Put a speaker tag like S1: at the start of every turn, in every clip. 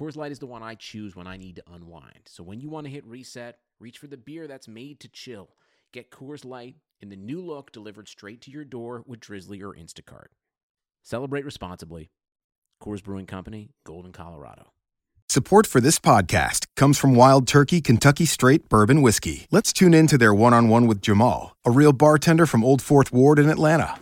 S1: Coors Light is the one I choose when I need to unwind. So when you want to hit reset, Reach for the beer that's made to chill. Get Coors Light in the new look delivered straight to your door with Drizzly or Instacart. Celebrate responsibly. Coors Brewing Company, Golden, Colorado.
S2: Support for this podcast comes from Wild Turkey Kentucky Straight Bourbon Whiskey. Let's tune in to their one on one with Jamal, a real bartender from Old Fourth Ward in Atlanta.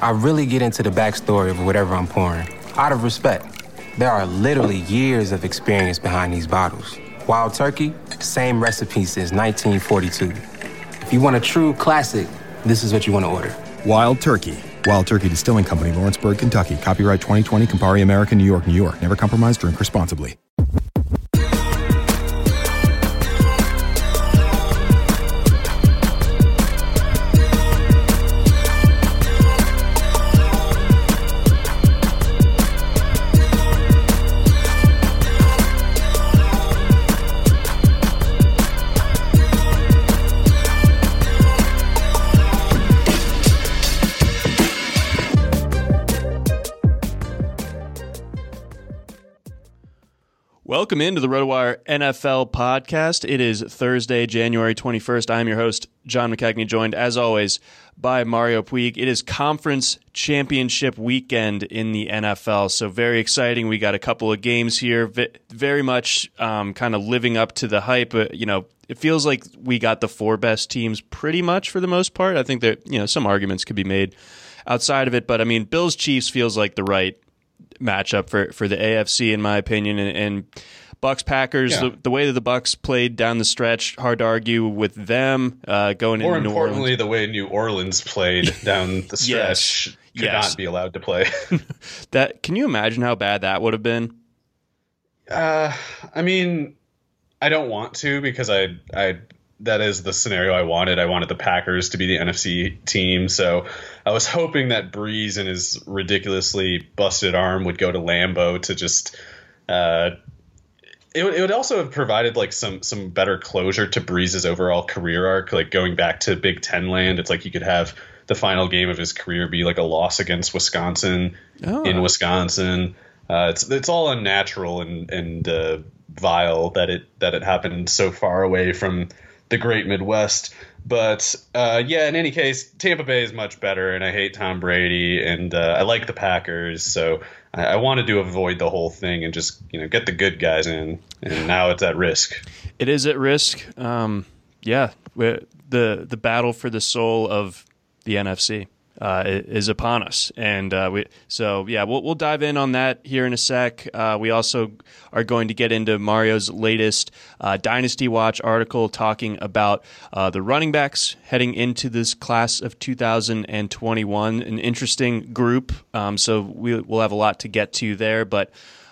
S3: I really get into the backstory of whatever I'm pouring out of respect. There are literally years of experience behind these bottles. Wild Turkey, same recipe since 1942. If you want a true classic, this is what you want to order.
S2: Wild Turkey. Wild Turkey Distilling Company, Lawrenceburg, Kentucky. Copyright 2020, Campari American, New York, New York. Never compromise, drink responsibly.
S4: Welcome into the RotoWire NFL podcast. It is Thursday, January 21st. I'm your host, John McKechnie, joined as always by Mario Puig. It is conference championship weekend in the NFL, so very exciting. We got a couple of games here, very much um, kind of living up to the hype. Uh, you know, it feels like we got the four best teams pretty much for the most part. I think that, you know, some arguments could be made outside of it, but I mean, Bills Chiefs feels like the right matchup for for the AFC in my opinion and, and Bucks Packers yeah. the, the, way that the Bucks played down the stretch hard to argue with them uh, going
S5: more
S4: into
S5: importantly the way New Orleans played down the stretch yes. could yes. not be allowed to play
S4: that can you imagine how bad that would have been
S5: uh I mean I don't want to because I I that is the scenario I wanted. I wanted the Packers to be the NFC team, so I was hoping that Brees and his ridiculously busted arm would go to Lambeau to just. Uh, it, it would also have provided like some some better closure to Brees's overall career arc, like going back to Big Ten land. It's like you could have the final game of his career be like a loss against Wisconsin oh. in Wisconsin. Uh, it's it's all unnatural and and uh, vile that it that it happened so far away from the great Midwest. But uh, yeah, in any case, Tampa Bay is much better, and I hate Tom Brady, and uh, I like the Packers, so I, I, wanted to avoid the whole thing and just you know get the good guys in, and now it's at risk.
S4: It is at risk. Um, yeah, the the battle for the soul of the NFC uh, is upon us. And uh, we, so, yeah, we'll, we'll dive in on that here in a sec. Uh, we also are going to get into Mario's latest uh, Dynasty Watch article talking about uh, the running backs heading into this class of 2021. An interesting group. Um, so we, we'll have a lot to get to there. But,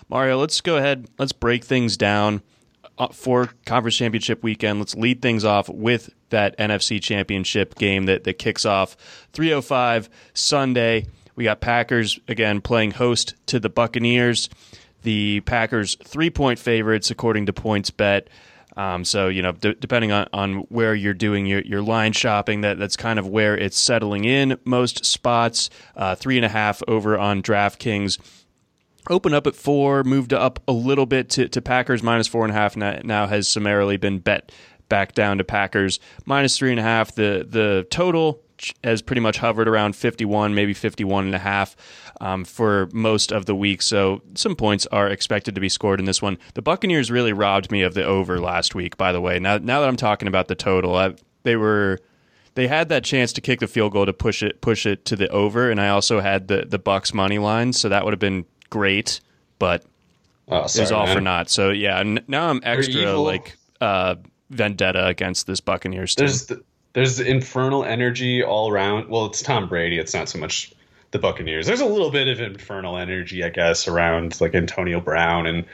S4: Mario, let's go ahead. Let's break things down uh, for conference championship weekend. Let's lead things off with that NFC championship game that, that kicks off 305 Sunday. We got Packers again playing host to the Buccaneers. The Packers three point favorites according to PointsBet. Um, so you know, d- depending on, on where you're doing your, your line shopping, that that's kind of where it's settling in. Most spots, uh, three and a half over on DraftKings. Open up at four, moved up a little bit to, to Packers minus four and a half. Now, now has summarily been bet back down to Packers minus three and a half. The the total has pretty much hovered around 51, maybe 51 and a half um, for most of the week. So some points are expected to be scored in this one. The Buccaneers really robbed me of the over last week. By the way, now now that I'm talking about the total, I, they were they had that chance to kick the field goal to push it push it to the over, and I also had the the Bucks money line, so that would have been great, but
S5: oh, sorry,
S4: it was all
S5: man.
S4: for naught. So yeah, n- now I'm extra like uh, vendetta against this Buccaneers team.
S5: There's the, there's infernal energy all around. Well, it's Tom Brady. It's not so much the Buccaneers. There's a little bit of infernal energy, I guess, around like Antonio Brown and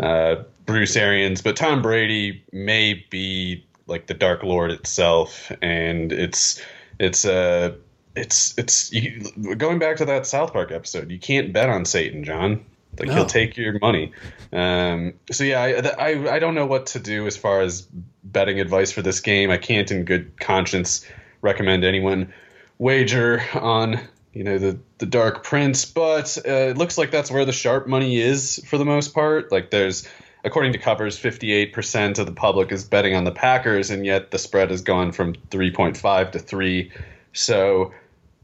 S5: uh, Bruce Arians, but Tom Brady may be like the Dark Lord itself, and it's it's uh it's it's you, going back to that South Park episode. You can't bet on Satan, John. Like
S4: No.
S5: he'll take your money. Um, so yeah, I, I I don't know what to do as far as betting advice for this game. I can't, in good conscience, recommend anyone wager on you know the the Dark Prince, but uh, it looks like that's where the sharp money is for the most part. Like there's according to covers, 58% of the public is betting on the Packers, and yet the spread has gone from 3.5 to 3. So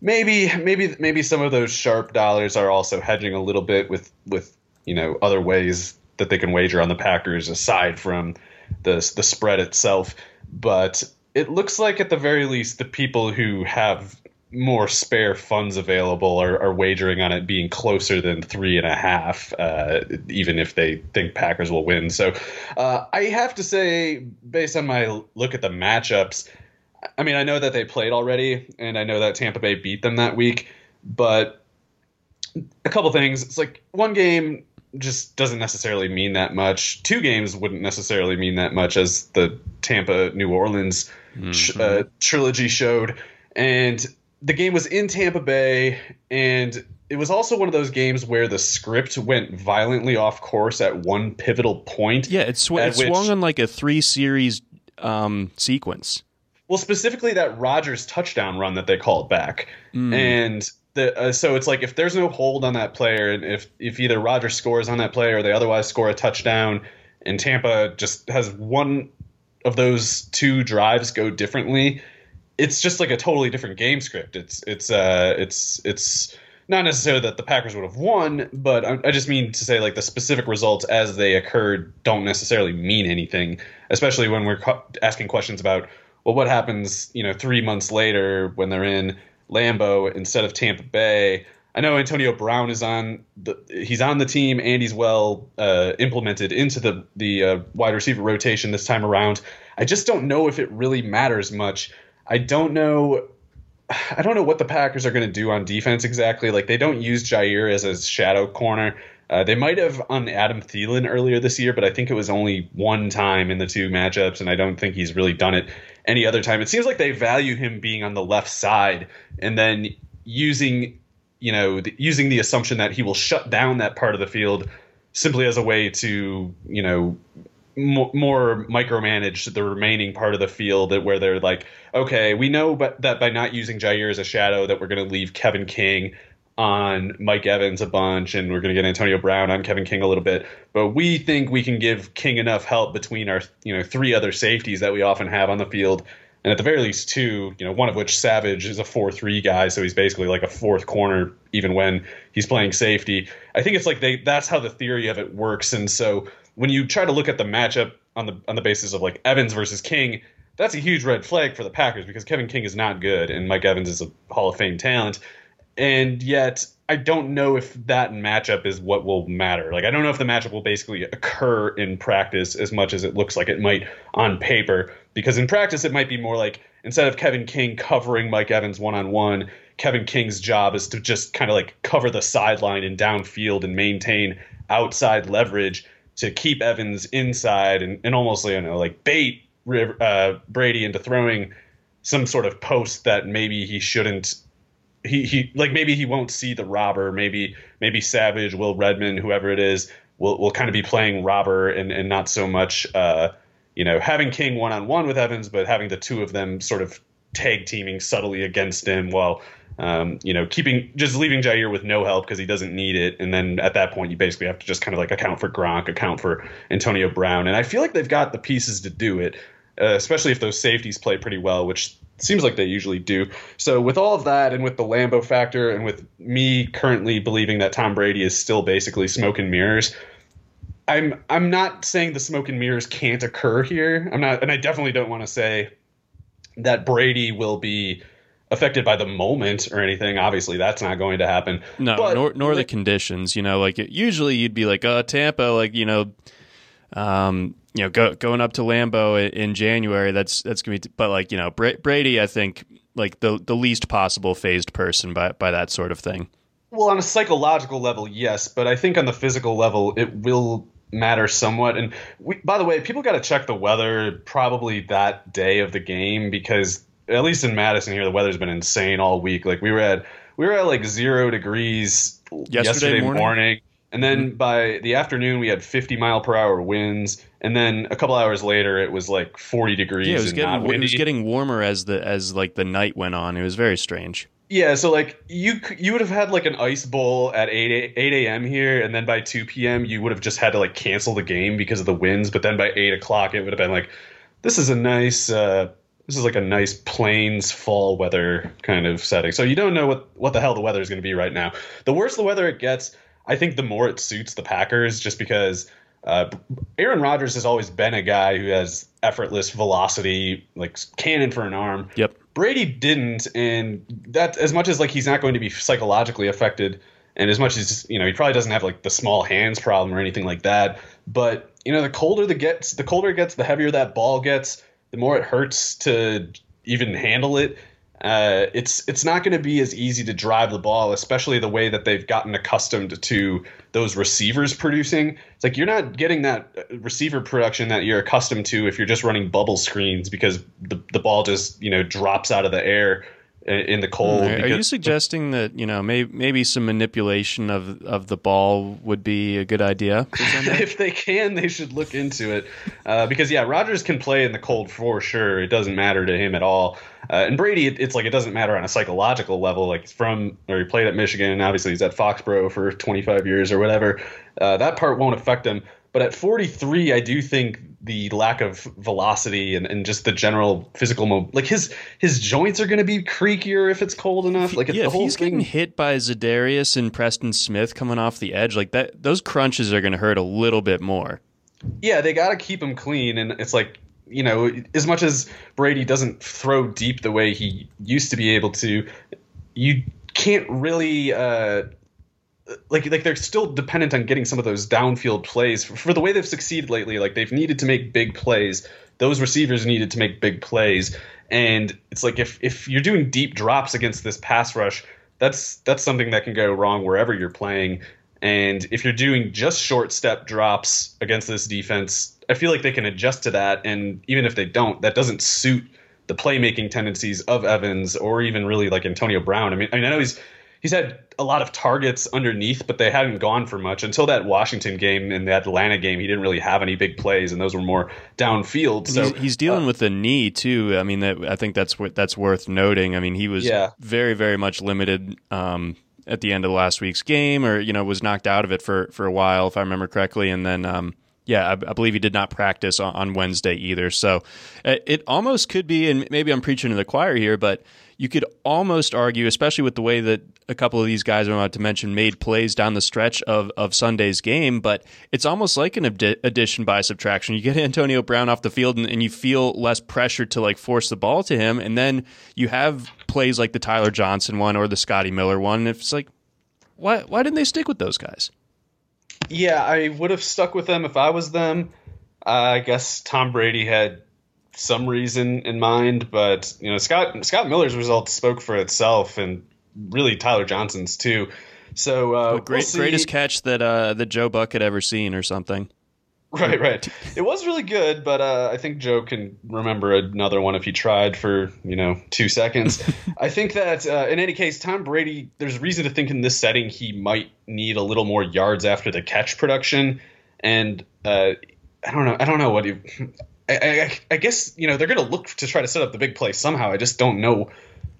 S5: maybe maybe maybe some of those sharp dollars are also hedging a little bit with with you know other ways that they can wager on the Packers aside from the the spread itself. But it looks like at the very least the people who have more spare funds available are, are wagering on it being closer than three and a half, uh, even if they think Packers will win. So uh, I have to say, based on my look at the matchups, I mean, I know that they played already, and I know that Tampa Bay beat them that week, but a couple things. It's like one game just doesn't necessarily mean that much. Two games wouldn't necessarily mean that much, as the Tampa New Orleans tr- uh, trilogy showed. And the game was in Tampa Bay, and it was also one of those games where the script went violently off course at one pivotal point.
S4: Yeah, it, sw- it swung
S5: which-
S4: on like a three series um, sequence.
S5: Well, specifically that Rodgers touchdown run that they called back, and the uh, so it's like if there's no hold on that player, and if if either Rodgers scores on that player or they otherwise score a touchdown, and Tampa just has one of those two drives go differently, it's just like a totally different game script. It's it's uh it's it's not necessarily that the Packers would have won, but I, I just mean to say like the specific results as they occurred don't necessarily mean anything, especially when we're co- asking questions about well what happens you know three months later when they're in Lambeau instead of Tampa Bay. I know Antonio Brown is on the he's on the team and he's well uh, implemented into the the uh, wide receiver rotation this time around. I just don't know if it really matters much. I don't know I don't know what the Packers are going to do on defense exactly. Like they don't use Jaire as a shadow corner. Uh, they might have on Adam Thielen earlier this year, but I think it was only one time in the two matchups, and I don't think he's really done it any other time. It seems like they value him being on the left side and then using, you know, the, using the assumption that he will shut down that part of the field simply as a way to, you know, mo- more micromanage the remaining part of the field where they're like, okay, we know but that by not using Jaire as a shadow that we're going to leave Kevin King on Mike Evans a bunch and we're going to get Antonio Brown on Kevin King a little bit, but we think we can give King enough help between our, you know, three other safeties that we often have on the field. And at the very least, two, you know, one of which Savage is a 4 3 guy, so he's basically like a fourth corner, even when he's playing safety. I think it's like they that's how the theory of it works. And so when you try to look at the matchup on the on the basis of like Evans versus King, that's a huge red flag for the Packers because Kevin King is not good and Mike Evans is a Hall of Fame talent. And yet I don't know if that matchup is what will matter. Like I don't know if the matchup will basically occur in practice as much as it looks like it might on paper. Because in practice it might be more like instead of Kevin King covering Mike Evans one on one, Kevin King's job is to just kind of like cover the sideline and downfield and maintain outside leverage to keep Evans inside and, and almost you know like bait uh, Brady into throwing some sort of post that maybe he shouldn't he he like maybe he won't see the robber. Maybe maybe savage will redmond whoever it is will will kind of be playing robber and and not so much uh you know, having King one on one with Evans, but having the two of them sort of tag teaming subtly against him while um, you know, keeping just leaving Jaire with no help because he doesn't need it, and then at that point you basically have to just kind of like account for Gronk, account for Antonio Brown, and I feel like they've got the pieces to do it, uh, especially if those safeties play pretty well, which seems like they usually do. So with all of that, and with the Lambeau factor, and with me currently believing that Tom Brady is still basically smoke and mirrors. I'm I'm not saying the smoke and mirrors can't occur here. I'm not, and I definitely don't want to say that Brady will be affected by the moment or anything. Obviously, that's not going to happen.
S4: No, but, nor nor the conditions. You know, like it, usually you'd be like, "Oh, Tampa, like you know, um, you know, go, going up to Lambeau in January. That's that's gonna be." But like you know, Brady, I think like the the least possible phased person by by that sort of thing.
S5: Well, on a psychological level, yes, but I think on the physical level, it will matter somewhat. And we, by the way, people got to check the weather probably that day of the game because at least in Madison here, the weather's been insane all week. Like we were at we were at like zero degrees yesterday, yesterday morning. morning. And then mm-hmm. by the afternoon, we had 50 mile per hour winds, and then a couple hours later, it was like 40 degrees.
S4: Yeah, it was getting it was getting warmer as the as like the night went on. It was very strange.
S5: Yeah, so like you you would have had like an ice bowl at 8 8 a.m. here, and then by 2 p.m. you would have just had to like cancel the game because of the winds. But then by 8 o'clock, it would have been like, this is a nice uh, this is like a nice plains fall weather kind of setting. So you don't know what what the hell the weather is going to be right now. The worse the weather it gets, I think the more it suits the Packers, just because. Uh, Aaron Rodgers has always been a guy who has effortless velocity, like cannon for an arm.
S4: Yep.
S5: Brady didn't, and that as much as like he's not going to be psychologically affected, and as much as you know he probably doesn't have like the small hands problem or anything like that. But you know, the colder the gets, the colder it gets, the heavier that ball gets, the more it hurts to even handle it uh, it's it's not going to be as easy to drive the ball, especially the way that they've gotten accustomed to those receivers producing. It's like you're not getting that receiver production that you're accustomed to if you're just running bubble screens because the the ball just you know drops out of the air in the cold.
S4: Are you suggesting that you know maybe maybe some manipulation of of the ball would be a good idea?
S5: if they can, they should look into it uh, because yeah, Rodgers can play in the cold for sure. It doesn't matter to him at all. Uh, and Brady, it, it's like it doesn't matter on a psychological level. Like he's from, or he played at Michigan, and obviously he's at Foxborough for 25 years or whatever. Uh, that part won't affect him. But at 43, I do think the lack of velocity and, and just the general physical mo- like his his joints are going to be creakier if it's cold enough. Like
S4: yeah,
S5: if
S4: he's thing... getting hit by Za'Darius and Preston Smith coming off the edge, like that, those crunches are going to hurt a little bit more.
S5: Yeah, they got to keep him clean, and it's like you know, as much as Brady doesn't throw deep the way he used to be able to, you can't really uh, like like they're still dependent on getting some of those downfield plays for, for, the way they've succeeded lately. Like they've needed to make big plays. Those receivers needed to make big plays, and it's like if if you're doing deep drops against this pass rush, that's that's something that can go wrong wherever you're playing. And if you're doing just short step drops against this defense, I feel like they can adjust to that. And even if they don't, that doesn't suit the playmaking tendencies of Evans or even really like Antonio Brown. I mean, I mean, I know he's he's had a lot of targets underneath, but they hadn't gone for much until that Washington game and the Atlanta game. He didn't really have any big plays, and those were more downfield. So
S4: he's, he's dealing uh, with the knee too. I mean, that, I think that's what that's worth noting. I mean, he was yeah. very, very much limited. Um, at the end of last week's game, or you know, was knocked out of it for for a while, if I remember correctly, and then. Um, yeah, I, I, believe he did not practice on, on Wednesday either. So it, it almost could be, and maybe I'm preaching to the choir here, but you could almost argue, especially with the way that a couple of these guys I'm about to mention made plays down the stretch of, of Sunday's game, but it's almost like an addition by subtraction. You get Antonio Brown off the field and, and you feel less pressure to like force the ball to him, and then you have plays like the Tyler Johnson one or the Scotty Miller one. And it's like, why why didn't they stick with those guys?
S5: Yeah, I would have stuck with them if I was them. Uh, I guess Tom Brady had some reason in mind, but you know Scott Scott Miller's results spoke for itself, and really Tyler Johnson's too. So uh,
S4: great,
S5: we'll
S4: greatest catch that uh, that Joe Buck had ever seen, or something.
S5: Right, right. It was really good, but uh, I think Joe can remember another one if he tried for you know two seconds. I think that uh, in any case, Tom Brady. There's reason to think in this setting he might need a little more yards after the catch production, and uh, I don't know. I don't know what he. I, I, I guess you know they're going to look to try to set up the big play somehow. I just don't know.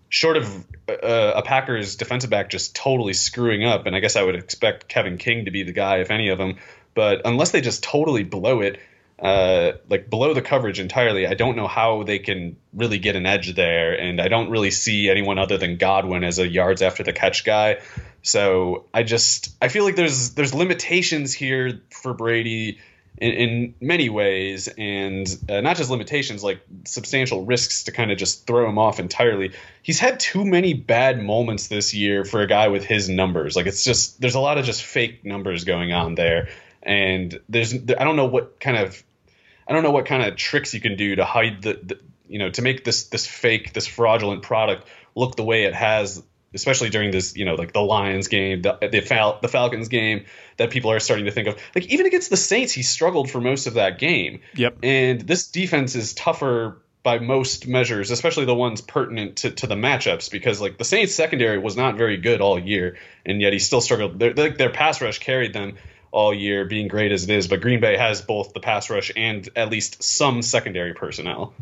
S5: Short of uh, a Packers defensive back just totally screwing up, and I guess I would expect Kevin King to be the guy if any of them. But unless they just totally blow it, uh, like below the coverage entirely, I don't know how they can really get an edge there, and I don't really see anyone other than Godwin as a yards after the catch guy. So I just I feel like there's there's limitations here for Brady in, in many ways, and uh, not just limitations, like substantial risks to kind of just throw him off entirely. He's had too many bad moments this year for a guy with his numbers. Like it's just there's a lot of just fake numbers going on there, and there's I don't know what kind of I don't know what kind of tricks you can do to hide the, the you know to make this this fake this fraudulent product look the way it has especially during this, you know, like the Lions game, the the, Fal- the, Falcons game, that people are starting to think of. Like even against the Saints, he struggled for most of that game.
S4: Yep.
S5: And this defense is tougher by most measures, especially the ones pertinent to, to the matchups, because like the Saints secondary was not very good all year, and yet he still struggled. Their, their pass rush carried them all year, being great as it is. But Green Bay has both the pass rush and at least some secondary personnel.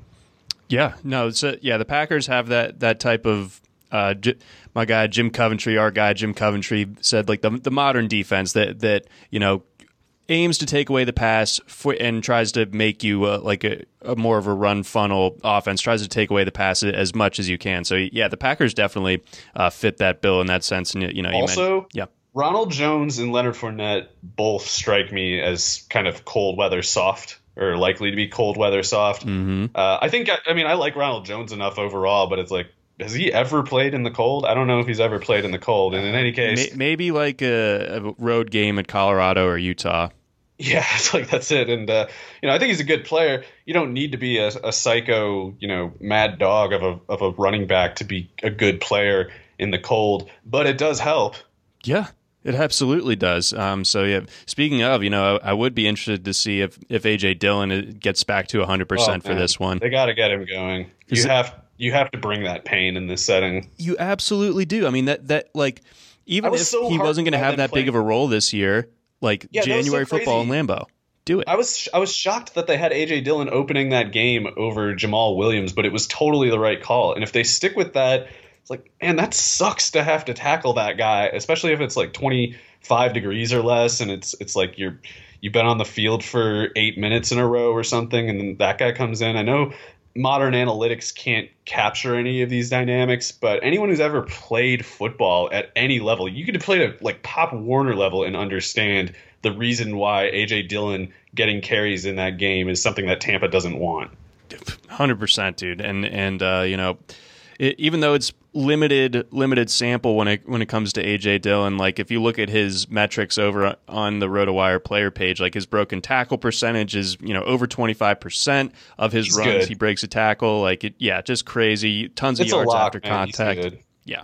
S4: Yeah, no, so yeah, the Packers have that that type of uh, J- my guy Jim Coventry, our guy Jim Coventry, said like the the modern defense that that you know aims to take away the pass for, and tries to make you uh, like a, a, more of a run funnel offense. Tries to take away the pass as much as you can. So yeah, the Packers definitely uh, fit that bill in that sense. And you know, you
S5: also
S4: yeah.
S5: Ronald Jones and Leonard Fournette both strike me as kind of cold weather soft or likely to be cold weather soft.
S4: Mm-hmm.
S5: Uh, I think, I, I mean, I like Ronald Jones enough overall, but it's like has he ever played in the cold? I don't know if he's ever played in the cold. And in any case,
S4: maybe like a, a road game at Colorado or Utah.
S5: Yeah, it's like that's it. And uh, you know, I think he's a good player. You don't need to be a, a, psycho, you know, mad dog of a of a running back to be a good player in the cold, but it does help.
S4: Yeah. It absolutely does. Um, so yeah. Speaking of, you know, I, I, would be interested to see if if AJ Dillon uh, gets back to 100 oh, percent for this one.
S5: They got to get him going. You have you have to bring that pain in this setting.
S4: You absolutely do. I mean that that like even if so he wasn't going to have that big of a role this year, like yeah, January so football in Lambeau. Do it.
S5: I was I was shocked that they had AJ Dillon opening that game over Jamaal Williams, but it was totally the right call. And if they stick with that, it's like, man, that sucks to have to tackle that guy, especially if it's like 25 degrees or less and it's it's like you're you've been on the field for 8 minutes in a row or something and then that guy comes in. I know modern analytics can't capture any of these dynamics, but anyone who's ever played football at any level, you could play at like Pop Warner level and understand the reason why AJ Dillon getting carries in that game is something that Tampa doesn't want.
S4: Hundred percent, dude, and and uh, you know, it, even though it's limited limited sample when it when it comes to AJ Dillon. Like if you look at his metrics over on the RotoWire player page, like his broken tackle percentage is you know over twenty five percent of his He's runs good. he breaks a tackle. Like it, yeah, just crazy. Tons
S5: it's
S4: of yards
S5: lot,
S4: after
S5: man.
S4: contact. Yeah.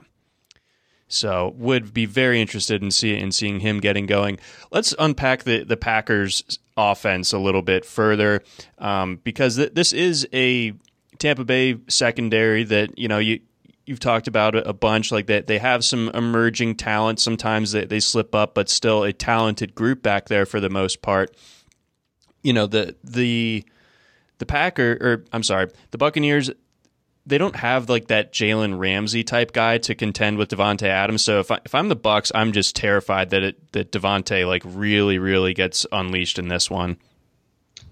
S4: So would be very interested in see in seeing him getting going. Let's unpack the the Packers offense a little bit further um, because th- this is a Tampa Bay secondary that you know you you've talked about a bunch like that they have some emerging talent sometimes they, they slip up but still a talented group back there for the most part you know the the the packer or i'm sorry the buccaneers they don't have like that Jalen Ramsey type guy to contend with Davante Adams. So if I, if I'm the Bucks, I'm just terrified that it that Davante like really really gets unleashed in this one.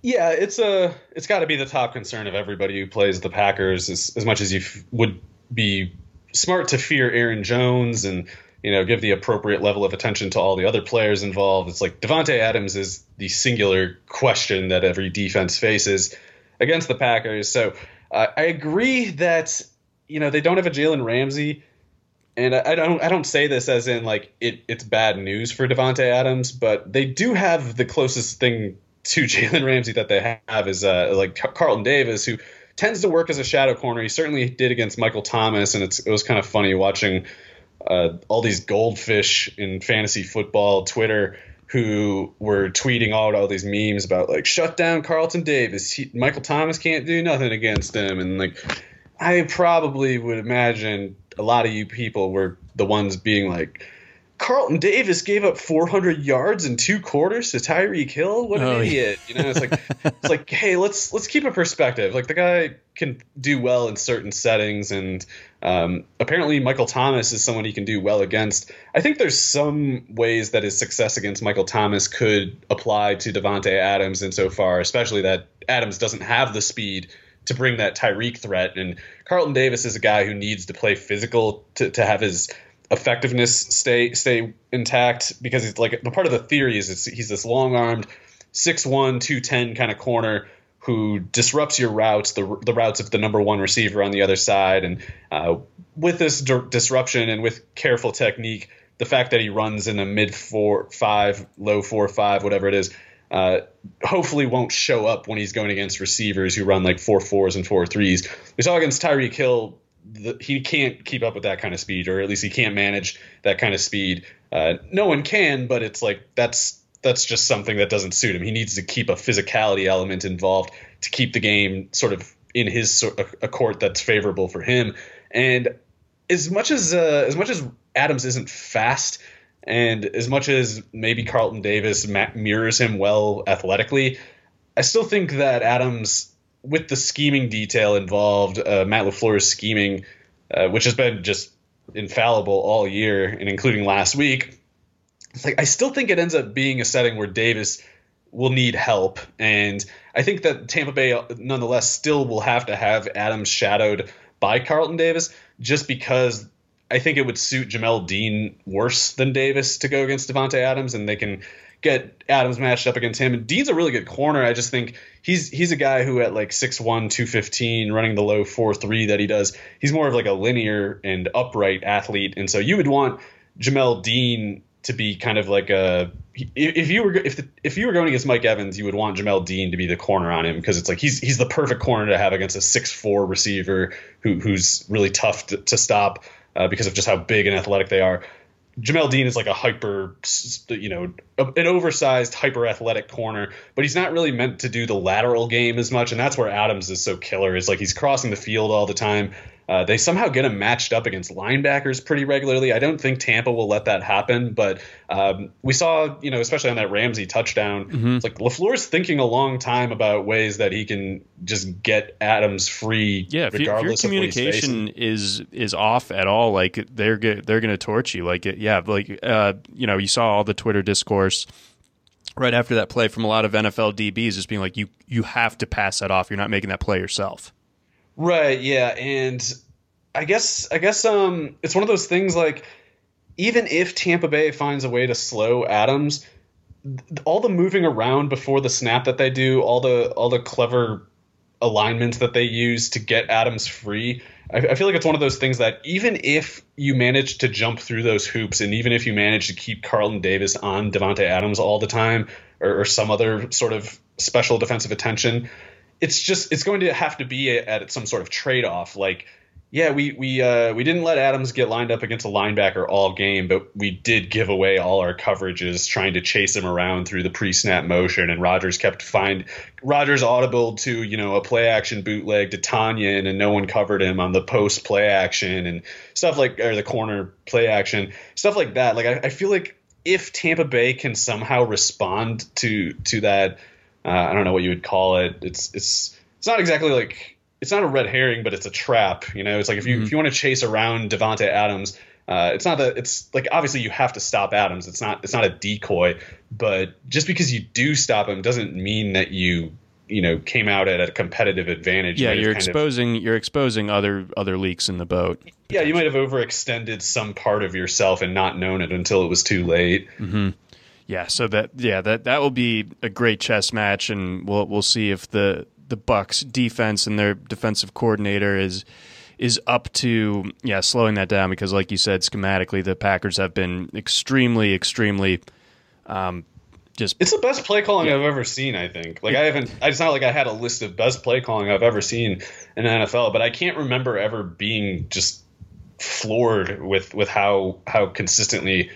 S5: Yeah, it's a it's got to be the top concern of everybody who plays the Packers as, as much as you f- would be smart to fear Aaron Jones and you know give the appropriate level of attention to all the other players involved. It's like Davante Adams is the singular question that every defense faces against the Packers. So uh, I agree that you know they don't have a Jalen Ramsey, and I, I, don't I don't say this as in like it, it's bad news for Davante Adams, but they do have the closest thing to Jalen Ramsey that they have is uh, like Carlton Davis who tends to work as a shadow corner. He certainly did against Michael Thomas, and it was kind of funny watching uh, all these goldfish in fantasy football Twitter who were tweeting out all these memes about like shut down Carlton Davis. He, Michael Thomas can't do nothing against him, and like I probably would imagine a lot of you people were the ones being like, Carlton Davis gave up 400 yards in two quarters to Tyreek Hill. What an
S4: Oh, yeah.
S5: idiot! You know, it's like it's like, hey, let's let's keep a perspective. Like the guy can do well in certain settings, and um, apparently Michael Thomas is someone he can do well against. I think there's some ways that his success against Michael Thomas could apply to Davante Adams insofar, especially that Adams doesn't have the speed to bring that Tyreek threat, and Carlton Davis is a guy who needs to play physical to, to have his effectiveness stay stay intact because it's like the part of the theory is he's this long armed 6'1 210 kind of corner who disrupts your routes the, the routes of the number one receiver on the other side and uh, with this di- disruption and with careful technique the fact that he runs in a mid four five low four five whatever it is uh, hopefully won't show up when he's going against receivers who run like four fours and four threes. We saw against Tyreek Hill, the, he can't keep up with that kind of speed, or at least he can't manage that kind of speed. Uh, no one can, but it's like that's that's just something that doesn't suit him. He needs to keep a physicality element involved to keep the game sort of in his a court that's favorable for him. And as much as uh, as much as Adams isn't fast, and as much as maybe Carlton Davis mirrors him well athletically, I still think that Adams, with the scheming detail involved, uh, Matt LaFleur's scheming, uh, which has been just infallible all year, and including last week, it's like I still think it ends up being a setting where Davis will need help, and I think that Tampa Bay, nonetheless, still will have to have Adams shadowed by Carlton Davis, just because I think it would suit Jamel Dean worse than Davis to go against Davante Adams, and they can get Adams matched up against him. And Dean's a really good corner. I just think he's he's a guy who at like 6'1", 215, running the low 4'3 that he does, he's more of like a linear and upright athlete. And so you would want Jamel Dean to be kind of like a if you were if the, if you were going against Mike Evans, you would want Jamel Dean to be the corner on him because it's like he's he's the perfect corner to have against a six four receiver who who's really tough to, to stop uh, because of just how big and athletic they are. Jamel Dean is like a hyper, you know, an oversized, hyper athletic corner, but he's not really meant to do the lateral game as much, and that's where Adams is so killer. Is like he's crossing the field all the time. Uh, they somehow get him matched up against linebackers pretty regularly. I don't think Tampa will let that happen, but um, we saw, you know, especially on that Ramsey touchdown, it's like Lafleur's thinking a long time about ways that he can just get Adams free.
S4: Yeah, if, you, if your
S5: of what he's facing.
S4: communication is is off at all, like they're they're going to torch you. Like yeah, like uh, you know, you saw all the Twitter discourse right after that play from a lot of NFL DBs, just being like, you you have to pass that off. You're not making that play yourself.
S5: Right, yeah, and I guess I guess um it's one of those things like even if Tampa Bay finds a way to slow Adams, all the moving around before the snap that they do, all the all the clever alignments that they use to get Adams free, I, I feel like it's one of those things that even if you manage to jump through those hoops, and even if you manage to keep Carlton Davis on Davante Adams all the time, or, or some other sort of special defensive attention, it's just it's going to have to be at some sort of trade off. Like, yeah, we we uh, we didn't let Adams get lined up against a linebacker all game, but we did give away all our coverages trying to chase him around through the pre-snap motion, and Rodgers kept find Rodgers audible to you know a play action bootleg to Tonyan, and no one covered him on the post play action and stuff like or the corner play action stuff like that. Like I, I feel like if Tampa Bay can somehow respond to to that uh, I don't know what you would call it. It's it's it's not exactly like it's not a red herring, but it's a trap. You know, it's like if you if you want to chase around Davante Adams, uh, it's not that it's like obviously you have to stop Adams. It's not it's not a decoy, but just because you do stop him doesn't mean that you you know came out at a competitive advantage.
S4: Yeah, you're
S5: kind of-
S4: exposing you're exposing other other leaks in the boat.
S5: yeah, you might have overextended some part of yourself and not known it until it was too late.
S4: Yeah, so that yeah that that will be a great chess match, and we'll we'll see if the the Bucks defense and their defensive coordinator is is up to yeah slowing that down because like you said schematically the Packers have been extremely extremely um, just
S5: It's the best play calling I've ever seen. I think. Like I haven't. It's not like I had a list of best play calling I've ever seen in the NFL, but I can't remember ever being just floored with with how how consistently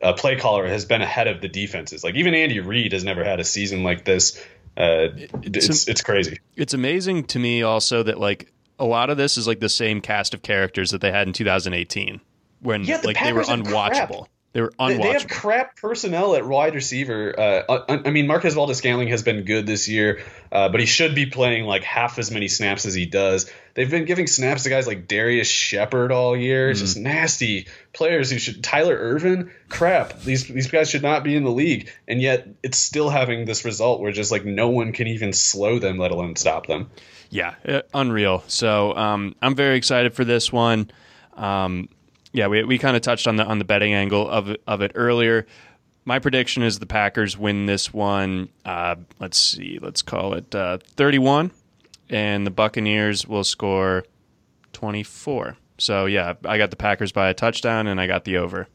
S5: a play caller has been ahead of the defenses. Like even Andy Reid has never had a season like this. Uh, it's it's crazy.
S4: it's amazing to me also that like a lot of this is like the same cast of characters that they had in 2018 when
S5: Yeah, the
S4: like they were
S5: Packers
S4: unwatchable. They were unwatchable.
S5: They have crap personnel at wide receiver. Uh, I, I mean, Marquez Valdes-Scantling has been good this year, uh, but he should be playing like half as many snaps as he does. They've been giving snaps to guys like Darrius Shepherd all year. It's mm. just nasty players who should. Tyler Ervin. crap. These these guys should not be in the league, and yet it's still having this result where just like no one can even slow them, let alone stop them.
S4: Yeah, uh, unreal. So um, I'm very excited for this one. Um, yeah, we we kind of touched on the on the betting angle of of it earlier. My prediction is the Packers win this one. Uh, let's see, let's call it uh, 31, and the Buccaneers will score 24. So yeah, I got the Packers by a touchdown, and I got the over.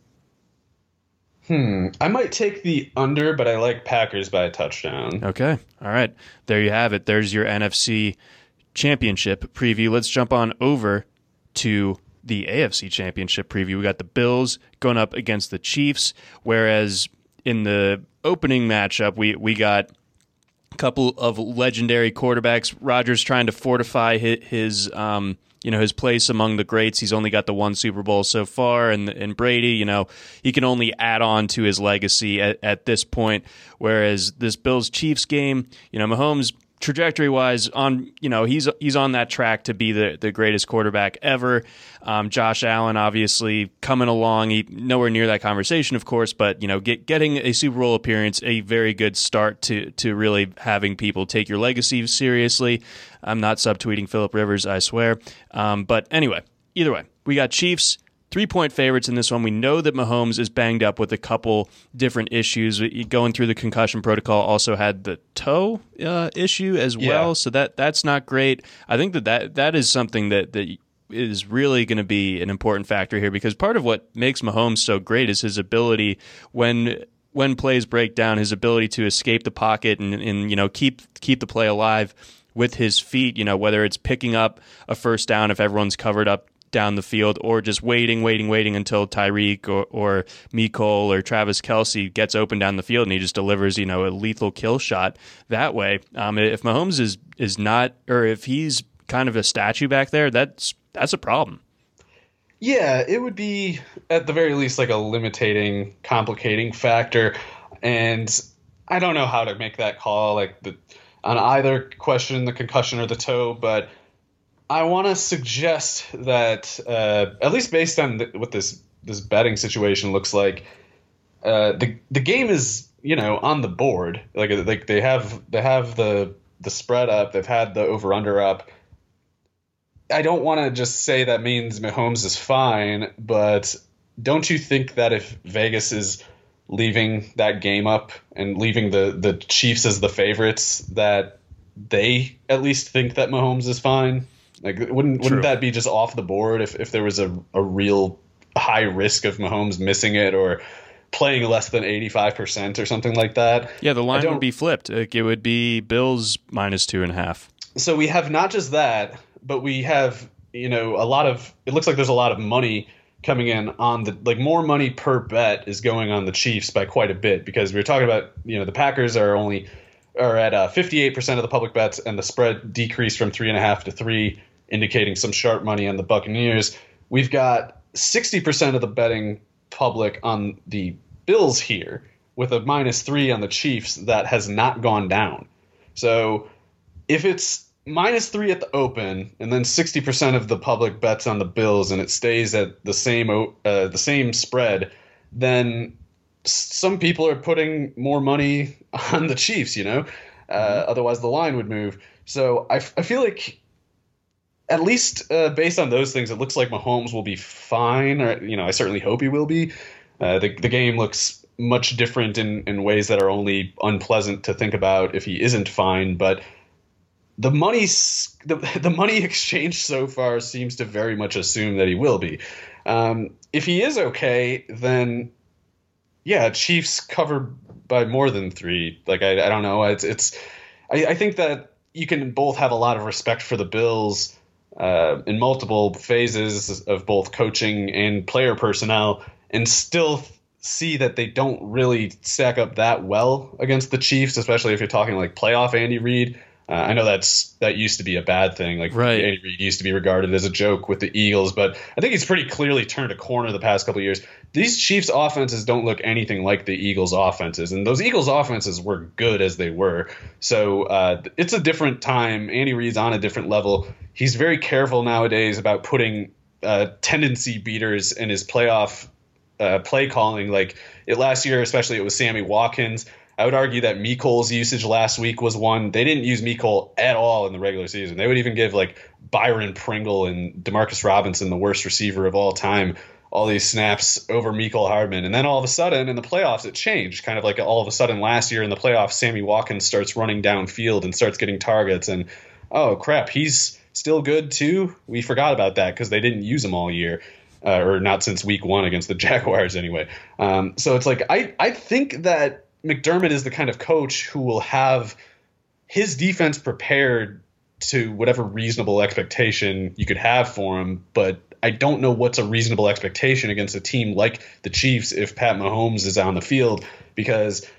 S5: Hmm. I might take the under, but I like Packers by a touchdown.
S4: Okay. All right. There you have it. There's your NFC championship preview. Let's jump on over to the AFC Championship preview. We got the Bills going up against the Chiefs, whereas in the opening matchup, we we got a couple of legendary quarterbacks. Rodgers trying to fortify his, his um, you know his place among the greats. He's only got the one Super Bowl so far, and and Brady, you know, he can only add on to his legacy at, at this point. Whereas this Bills Chiefs game, you know, Mahomes trajectory wise on you know he's he's on that track to be the, the greatest quarterback ever. Um, josh allen obviously coming along he nowhere near that conversation of course but you know get, getting a super bowl appearance a very good start to to really having people take your legacy seriously. I'm not subtweeting philip rivers i swear. Um, but anyway either way we got chiefs three point favorites in this one. We know that Mahomes is banged up with a couple different issues. Going through the concussion protocol, also had the toe uh, issue as well, yeah. so that that's not great. I think that that, that is something that that is really going to be an important factor here because part of what makes Mahomes so great is his ability when when plays break down, his ability to escape the pocket and, and you know keep keep the play alive with his feet. You know whether it's picking up a first down if everyone's covered up down the field or just waiting, waiting, waiting until Tyreek or, or Mecole or Travis Kelce gets open down the field and he just delivers, you know, a lethal kill shot that way. Um, if Mahomes is, is not, or if he's kind of a statue back there, that's, that's a problem.
S5: Yeah, it would be at the very least like a limiting, complicating factor. And I don't know how to make that call, like the on either question, the concussion or the toe, but I want to suggest that, uh, at least based on the, what this this betting situation looks like, uh, the the game is you know on the board. Like like they have they have the the spread up. They've had the over under up. I don't want to just say that means Mahomes is fine, but don't you think that if Vegas is leaving that game up and leaving the the Chiefs as the favorites, that they at least think that Mahomes is fine? Like, wouldn't True. wouldn't that be just off the board if, if there was a, a real high risk of Mahomes missing it or playing less than 85% or something like that?
S4: Yeah, the line would be flipped. Like, it would be Bills minus two and a half.
S5: So we have not just that, but we have, you know, a lot of, it looks like there's a lot of money coming in on the like more money per bet is going on the Chiefs by quite a bit because we are talking about you know the Packers are only are at uh, 58% of the public bets, and the spread decreased from three and a half to three, indicating some sharp money on the Buccaneers. We've got 60% of the betting public on the Bills here, with a minus three on the Chiefs that has not gone down. So if it's minus three at the open, and then 60% of the public bets on the Bills, and it stays at the same uh, the same spread, then some people are putting more money on the Chiefs, you know. Uh, mm-hmm. Otherwise, the line would move. So I, I feel like, at least uh, based on those things, it looks like Mahomes will be fine. Or you know, I certainly hope he will be. Uh, the the game looks much different in in ways that are only unpleasant to think about if he isn't fine. But the money the the money exchange so far seems to very much assume that he will be. Um, if he is okay, then yeah, Chiefs cover by more than three. Like I, I don't know. It's it's. I, I think that you can both have a lot of respect for the Bills uh, in multiple phases of both coaching and player personnel, and still see that they don't really stack up that well against the Chiefs, especially if you're talking like playoff Andy Reid. Uh, I know that's that used to be a bad thing. Like
S4: Right.
S5: Andy Reid used to be regarded as a joke with the Eagles, but I think he's pretty clearly turned a corner the past couple of years. These Chiefs offenses don't look anything like the Eagles offenses, and those Eagles offenses were good as they were. So uh, it's a different time. Andy Reid's on a different level. He's very careful nowadays about putting uh, tendency beaters in his playoff uh, play calling. Like it last year, especially it was Sammy Watkins. I would argue that Mecole's usage last week was one. They didn't use Mecole at all in the regular season. They would even give like Byron Pringle and Demarcus Robinson, the worst receiver of all time, all these snaps over Mecole Hardman. And then all of a sudden in the playoffs, it changed. Kind of like all of a sudden last year in the playoffs, Sammy Watkins starts running downfield and starts getting targets. And oh crap, he's still good too. We forgot about that because they didn't use him all year. Uh, or not since week one against the Jaguars anyway. Um, so it's like I, I think that McDermott is the kind of coach who will have his defense prepared to whatever reasonable expectation you could have for him, but I don't know what's a reasonable expectation against a team like the Chiefs if Pat Mahomes is on the field because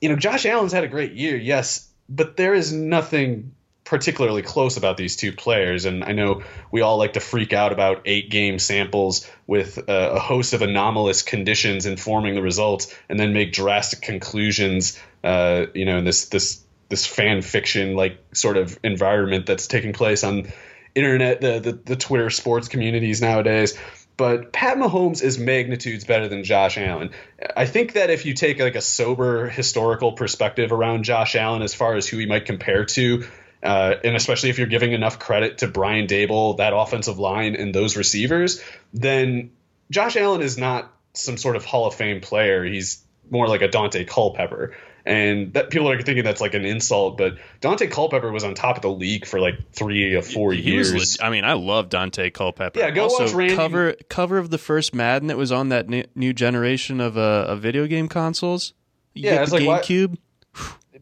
S5: you know Josh Allen's had a great year, yes, but there is nothing particularly close about these two players and I know we all like to freak out about 8 game samples with a, a host of anomalous conditions informing the results and then make drastic conclusions uh, you know in this this this fan fiction like sort of environment that's taking place on internet the, the the Twitter sports communities nowadays. But Pat Mahomes is magnitudes better than Josh Allen. I think that if you take like a sober historical perspective around Josh Allen as far as who he might compare to, uh, and especially if you're giving enough credit to Brian Daboll, that offensive line, and those receivers, then Josh Allen is not some sort of Hall of Fame player. He's more like a Daunte Culpepper. And that people are thinking that's like an insult, but Daunte Culpepper was on top of the league for like three or four
S4: He
S5: years.
S4: was. I mean, I love Daunte Culpepper.
S5: Yeah, go
S4: also,
S5: watch Randy-
S4: cover cover of the first Madden that was on that new, generation of uh, of video game consoles. You
S5: Yeah, it's like,
S4: GameCube.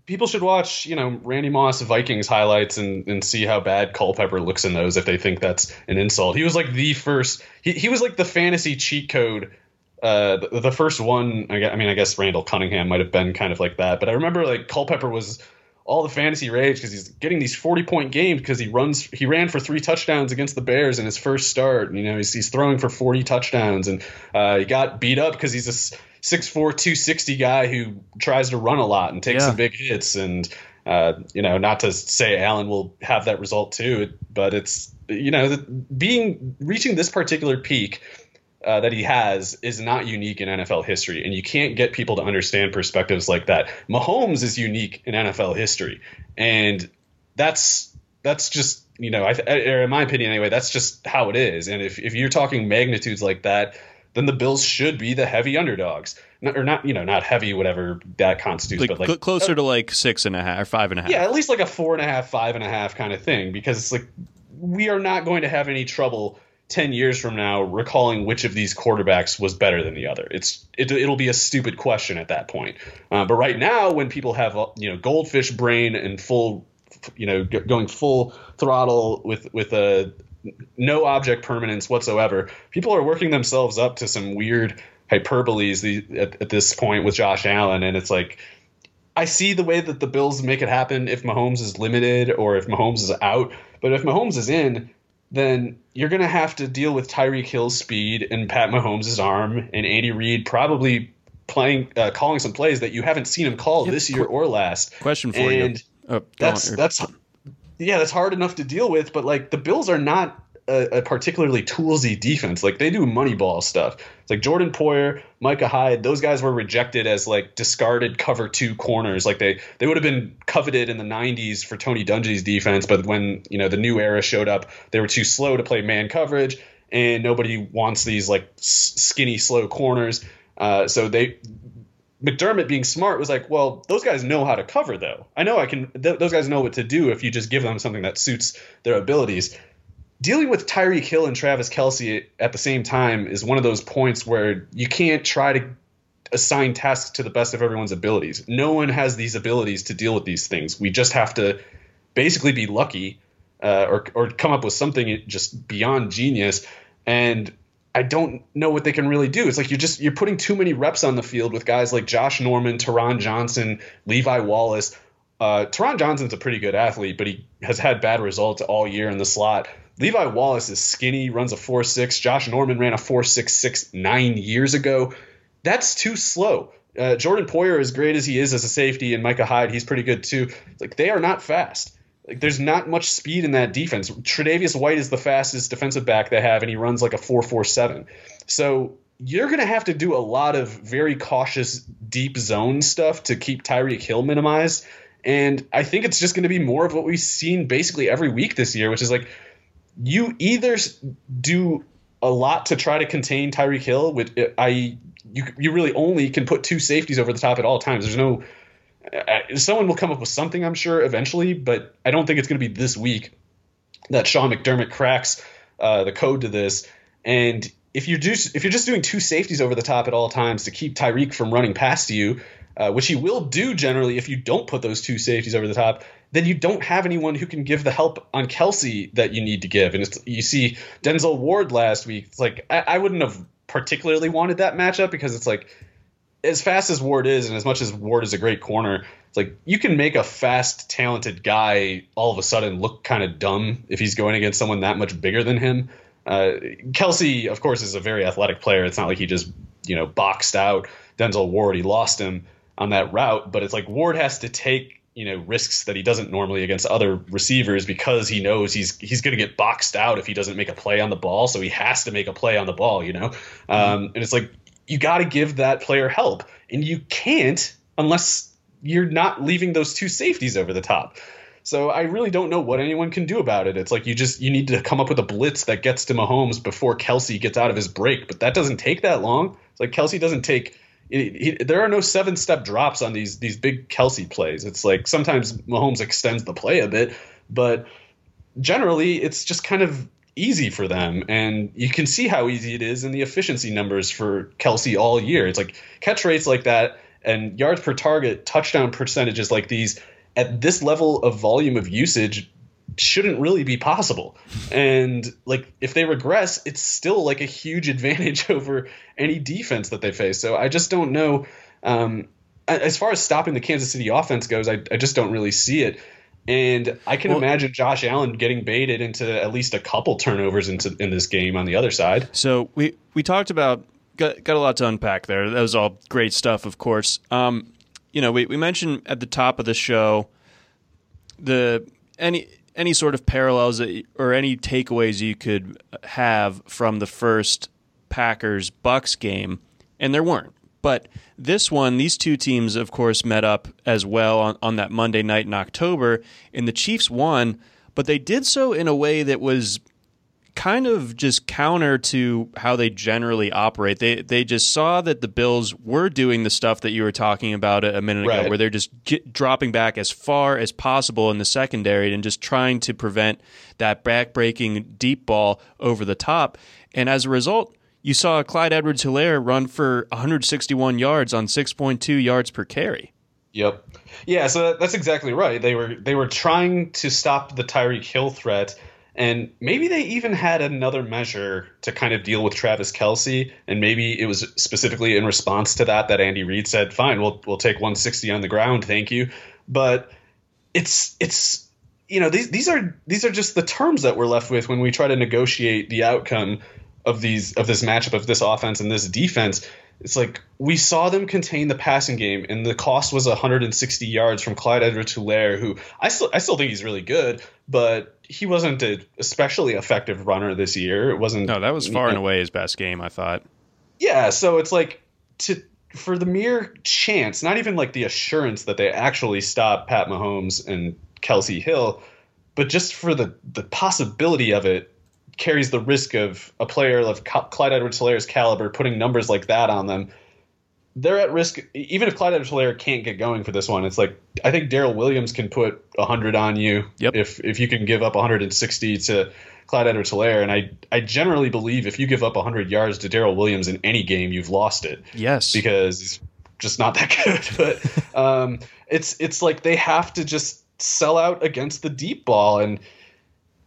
S5: People should watch, you know, Randy Moss Vikings highlights and, and see how bad Culpepper looks in those if they think that's an insult. He was like the first, he, he was like the fantasy cheat code. Uh, the, the first one, I, mean, I guess Randall Cunningham might have been kind of like that, but I remember like Culpepper was all the fantasy rage because he's getting these 40 point games because he runs, he ran for three touchdowns against the Bears in his first start. You know, he's, he's throwing for 40 touchdowns and uh, he got beat up because he's a 6'4, 260 guy who tries to run a lot and takes
S4: Yeah.
S5: some big hits. And, uh, you know, not to say Allen will have that result too, but it's, you know, the, being reaching this particular peak uh, that he has is not unique in NFL history, and you can't get people to understand perspectives like that. Mahomes is unique in NFL history, and that's that's just you know, I, or in my opinion anyway, that's just how it is. And if if you're talking magnitudes like that, then the Bills should be the heavy underdogs, not, or not you know not heavy whatever that constitutes,
S4: Like,
S5: but like
S4: cl- closer to like six and a half or five and a half.
S5: yeah, at least like a four and a half, five and a half kind of thing, because it's like we are not going to have any trouble ten years from now recalling which of these quarterbacks was better than the other. It's it, it'll be a stupid question at that point. Uh, but right now, when people have you know goldfish brain and full, you know, g- going full throttle with with a no object permanence whatsoever, people are working themselves up to some weird hyperboles the, at, at this point with Josh Allen, and it's like. I see the way that the Bills make it happen if Mahomes is limited or if Mahomes is out. But if Mahomes is in, then you're going to have to deal with Tyreek Hill's speed and Pat Mahomes' arm and Andy Reid probably playing, uh, calling some plays that you haven't seen him call this year or last.
S4: Question for
S5: And
S4: you. Oh,
S5: That's
S4: on.
S5: that's yeah, that's hard enough to deal with. But like the Bills are not a, a particularly toolsy defense. Like they do money ball stuff. It's like Jordan Poyer, Micah Hyde. Those guys were rejected as like discarded cover two corners. Like they they would have been coveted in the '90s for Tony Dungy's defense, but when you know the new era showed up, they were too slow to play man coverage, and nobody wants these like skinny, slow corners. Uh, so they McDermott being smart was like, well, those guys know how to cover though. I know I can. Th- those guys know what to do if you just give them something that suits their abilities. Dealing with Tyreek Hill and Travis Kelce at the same time is one of those points where you can't try to assign tasks to the best of everyone's abilities. No one has these abilities to deal with these things. We just have to basically be lucky uh, or or come up with something just beyond genius. And I don't know what they can really do. It's like you're just you're putting too many reps on the field with guys like Josh Norman, Taron Johnson, Levi Wallace, Uh, Taron Johnson's a pretty good athlete, but he has had bad results all year in the slot. Levi Wallace is skinny, runs a 4.6. Josh Norman ran a 4.66 nine years ago. That's too slow. Uh, Jordan Poyer, as great as he is as a safety, and Micah Hyde, he's pretty good too. Like they are not fast. Like there's not much speed in that defense. Tre'Davious White is the fastest defensive back they have, and he runs like a 4.47. So you're going to have to do a lot of very cautious deep zone stuff to keep Tyreek Hill minimized. And I think it's just going to be more of what we've seen basically every week this year, which is like you either do a lot to try to contain Tyreek Hill, with I you you really only can put two safeties over the top at all times. There's no uh, someone will come up with something, I'm sure, eventually, but I don't think it's going to be this week that Sean McDermott cracks uh, the code to this. And if you're just if you're just doing two safeties over the top at all times to keep Tyreek from running past you, uh, which he will do generally if you don't put those two safeties over the top, then you don't have anyone who can give the help on Kelce that you need to give. And you see Denzel Ward last week. It's like I, I wouldn't have particularly wanted that matchup because it's like as fast as Ward is, and as much as Ward is a great corner, it's like you can make a fast, talented guy all of a sudden look kind of dumb if he's going against someone that much bigger than him. Uh, Kelce, of course, is a very athletic player. It's not like he just you know boxed out Denzel Ward. He lost him on that route, but it's like Ward has to take you know risks that he doesn't normally against other receivers because he knows he's he's going to get boxed out if he doesn't make a play on the ball. So he has to make a play on the ball, you know. Mm-hmm. Um, and it's like you got to give that player help, and you can't unless you're not leaving those two safeties over the top. So I really don't know what anyone can do about it. It's like you just you need to come up with a blitz that gets to Mahomes before Kelce gets out of his break, but that doesn't take that long. It's like Kelce doesn't take. He, there are no seven step drops on these these big Kelce plays. It's like sometimes Mahomes extends the play a bit, but generally it's just kind of easy for them. And you can see how easy it is in the efficiency numbers for Kelce all year. It's like catch rates like that and yards per target, touchdown percentages like these at this level of volume of usage shouldn't really be possible. And like if they regress, it's still like a huge advantage over any defense that they face. So I just don't know. Um, as far as stopping the Kansas City offense goes, I, I just don't really see it. And I can well, imagine Josh Allen getting baited into at least a couple turnovers into in this game on the other side.
S4: So we we talked about got, got a lot to unpack there. That was all great stuff, of course. Um, you know, we, we mentioned at the top of the show the any any sort of parallels or any takeaways you could have from the first Packers Bucs game, and there weren't. But this one, these two teams, of course, met up as well on, on that Monday night in October, and the Chiefs won, but they did so in a way that was kind of just counter to how they generally operate. They they just saw that the Bills were doing the stuff that you were talking about a, minute right. ago, where they're just get, dropping back as far as possible in the secondary and just trying to prevent that backbreaking deep ball over the top. And as a result, you saw Clyde Edwards Helaire run for 161 yards on 6.2 yards per carry.
S5: Yep. Yeah, so that's exactly right. They were they were trying to stop the Tyreek Hill threat, and maybe they even had another measure to kind of deal with Travis Kelce. and maybe it was specifically in response to that that Andy Reid said, "Fine, we'll we'll take 160 on the ground, thank you." But it's it's you know these these are these are just the terms that we're left with when we try to negotiate the outcome of these of this matchup of this offense and this defense. It's like we saw them contain the passing game, and the cost was 160 yards from Clyde Edwards-Helaire, who I still I still think he's really good, but he wasn't an especially effective runner this year. It wasn't.
S4: No, that was far and away his best game. I thought.
S5: Yeah, so it's like to for the mere chance, not even like the assurance that they actually stop Pat Mahomes and Kelce Hill, but just for the the possibility of it carries the risk of a player of Clyde Edwards-Helaire's caliber putting numbers like that on them. They're at risk, even if Clyde Edwards-Helaire can't get going for this one. It's like I think Darrel Williams can put 100 on you
S4: yep.
S5: if if you can give up 160 to Clyde Edwards-Helaire. And I I generally believe if you give up 100 yards to Darrel Williams in any game, you've lost it.
S4: Yes,
S5: because he's just not that good. But um, it's it's like they have to just sell out against the deep ball, and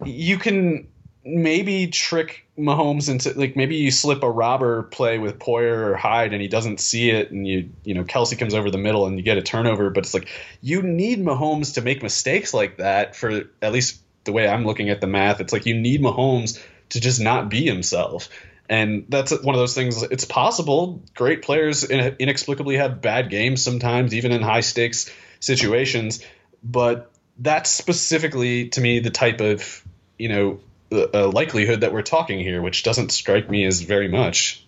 S5: you can maybe trick Mahomes into like maybe you slip a robber play with Poyer or Hyde and he doesn't see it and you you know Kelce comes over the middle and you get a turnover but it's like you need Mahomes to make mistakes like that for at least the way I'm looking at the math. It's like you need Mahomes to just not be himself. And that's one of those things it's possible. Great players inexplicably have bad games sometimes even in high stakes situations but that's specifically to me the type of you know uh, likelihood that we're talking here, which doesn't strike me as very much.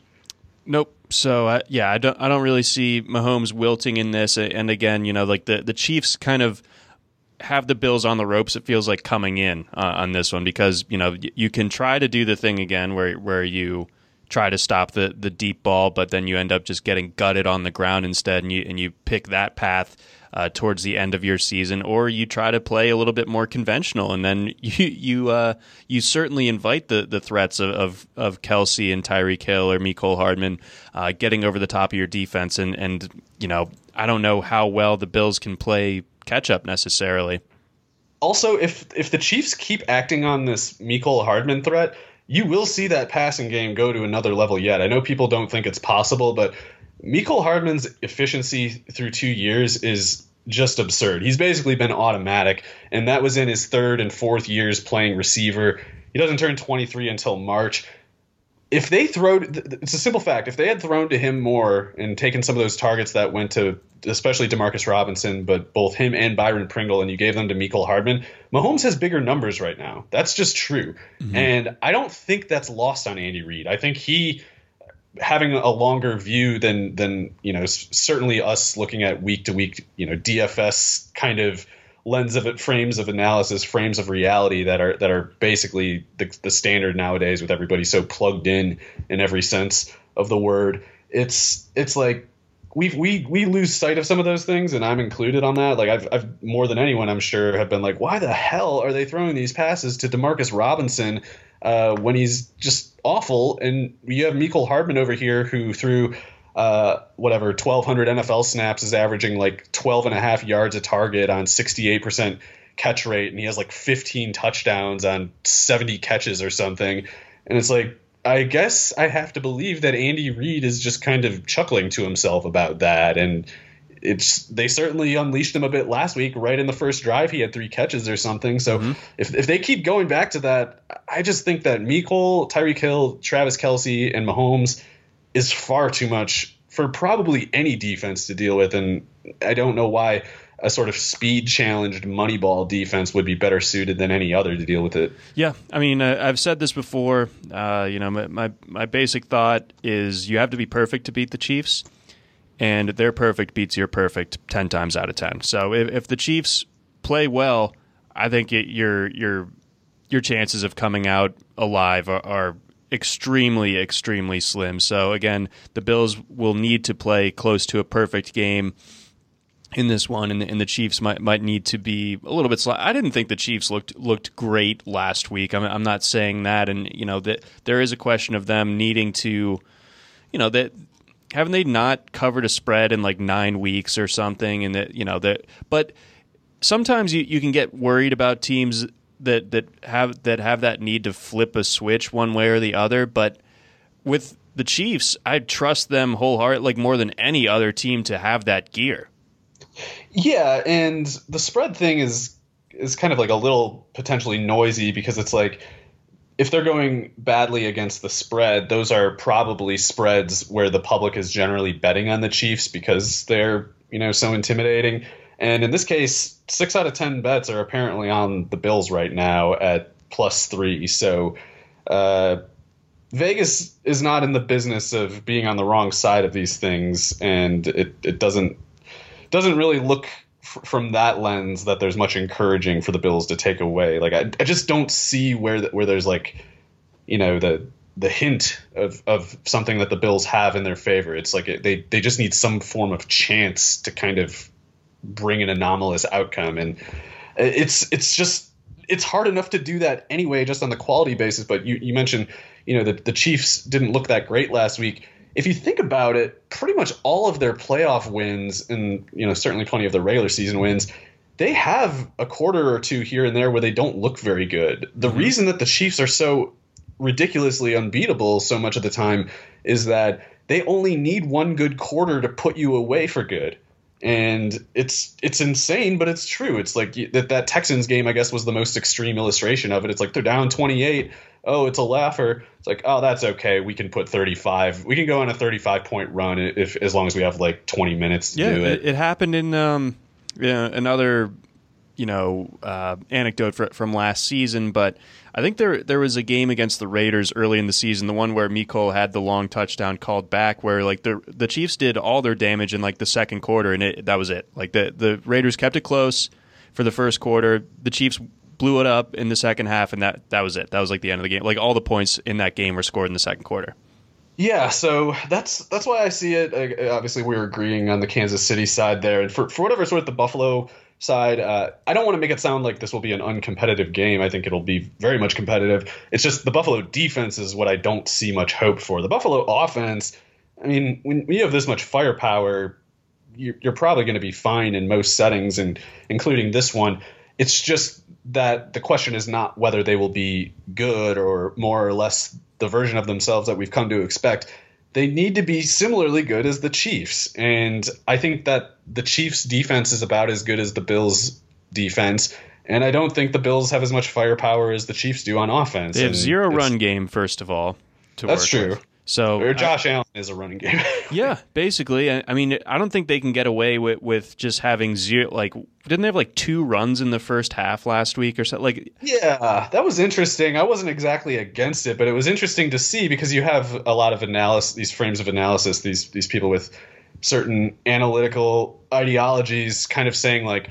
S4: Nope. So uh, yeah, I don't I don't really see Mahomes wilting in this. And again, you know, like the the Chiefs kind of have the Bills on the ropes. It feels like coming in uh, on this one because you know you can try to do the thing again where where you try to stop the the deep ball, but then you end up just getting gutted on the ground instead, and you and you pick that path uh, towards the end of your season, or you try to play a little bit more conventional, and then you you uh, you certainly invite the the threats of of, of Kelce and Tyreek Hill or Mecole Hardman uh, getting over the top of your defense, and and you know I don't know how well the Bills can play catch up necessarily.
S5: Also, if if the Chiefs keep acting on this Mecole Hardman threat, you will see that passing game go to another level yet. I know people don't think it's possible, but Mecole Hardman's efficiency through two years is just absurd. He's basically been automatic, and that was in his third and fourth years playing receiver. He doesn't turn 23 until March. If they throw, it's a simple fact. If they had thrown to him more and taken some of those targets that went to, especially Demarcus Robinson, but both him and Byron Pringle, and you gave them to Mecole Hardman, Mahomes has bigger numbers right now. That's just true, mm-hmm. and I don't think that's lost on Andy Reid. I think he having a longer view than than you know certainly us looking at week to week you know DFS kind of lens of it frames of analysis frames of reality that are that are basically the, the standard nowadays with everybody so plugged in in every sense of the word. It's it's like we we we lose sight of some of those things and I'm included on that like I've I've more than anyone I'm sure have been like why the hell are they throwing these passes to Demarcus Robinson uh, when he's just awful. And you have Mecole Hardman over here who threw uh, whatever 1,200 NFL snaps is averaging like 12 and a half yards a target on 68% catch rate, and he has like 15 touchdowns on 70 catches or something. And it's like, I guess I have to believe that Andy Reid is just kind of chuckling to himself about that. And it's they certainly unleashed him a bit last week. Right in the first drive, he had three catches or something. So mm-hmm. if if they keep going back to that, I just think that Mecole, Tyreek Hill, Travis Kelce, and Mahomes is far too much for probably any defense to deal with, and I don't know why a sort of speed challenged moneyball defense would be better suited than any other to deal with it.
S4: Yeah, I mean, uh, I've said this before. Uh, you know, my, my, my basic thought is you have to be perfect to beat the Chiefs and their perfect beats your perfect 10 times out of 10. So if, if the Chiefs play well, I think it, your your your chances of coming out alive are, are extremely extremely slim. So again, the Bills will need to play close to a perfect game in this one, and the, and the Chiefs might might need to be a little bit. Sl- I didn't think the Chiefs looked looked great last week. I'm, I'm not saying that, and you know that there is a question of them needing to, you know that haven't they not covered a spread in like nine weeks or something? And that you know that, but sometimes you, you can get worried about teams that that have that have that need to flip a switch one way or the other. But with the Chiefs, I trust them wholeheartedly, like more than any other team, to have that gear.
S5: Yeah, and the spread thing is is kind of like a little potentially noisy because it's like if they're going badly against the spread, those are probably spreads where the public is generally betting on the Chiefs because they're, you know, so intimidating. And in this case, six out of 10 bets are apparently on the Bills right now at plus three. So uh, Vegas is not in the business of being on the wrong side of these things. And it, it doesn't doesn't really look from that lens that there's much encouraging for the Bills to take away. Like I, I just don't see where where there's like you know the the hint of, of something that the Bills have in their favor. It's like they they just need some form of chance to kind of bring an anomalous outcome, and it's it's just it's hard enough to do that anyway, just on the quality basis. But you you mentioned you know the the Chiefs didn't look that great last week if you think about it, pretty much all of their playoff wins, and you know certainly plenty of their regular season wins, they have a quarter or two here and there where they don't look very good. The mm-hmm. reason that the Chiefs are so ridiculously unbeatable so much of the time is that they only need one good quarter to put you away for good and it's it's insane but it's true it's like that that texans game i guess was the most extreme illustration of it it's like they're down 28 oh it's a laugher it's like oh that's okay we can put 35 we can go on a 35 point run if as long as we have like 20 minutes to
S4: yeah,
S5: do it
S4: it, it happened in um yeah, another you know uh, anecdote for, from last season but I think there there was a game against the Raiders early in the season, the one where Mecole had the long touchdown called back, where like the the Chiefs did all their damage in like the second quarter, and it, that was it. Like the the Raiders kept it close for the first quarter. The Chiefs blew it up in the second half, and that that was it. That was like the end of the game. Like all the points in that game were scored in the second quarter.
S5: Yeah, so that's that's why I see it. Uh, obviously, we are agreeing on the Kansas City side there, and for for whatever sort of the Buffalo side. Uh, I don't want to make it sound like this will be an uncompetitive game. I think it'll be very much competitive. It's just the Buffalo defense is what I don't see much hope for. The Buffalo offense, I mean, when, you have this much firepower, you're, you're probably going to be fine in most settings, and including this one. It's just that the question is not whether they will be good or more or less the version of themselves that we've come to expect they need to be similarly good as the Chiefs. And I think that the Chiefs defense is about as good as the Bills defense. And I don't think the Bills have as much firepower as the Chiefs do on offense.
S4: They have
S5: and
S4: zero run game, first of all.
S5: that's true.
S4: With. So
S5: or Josh I, Allen is a running game.
S4: yeah, basically. I, I, mean, I don't think they can get away with, with just having zero. Like, didn't they have like two runs in the first half last week or something? Like,
S5: yeah, that was interesting. I wasn't exactly against it, but it was interesting to see because you have a lot of analysis, these frames of analysis, these these people with certain analytical ideologies, kind of saying like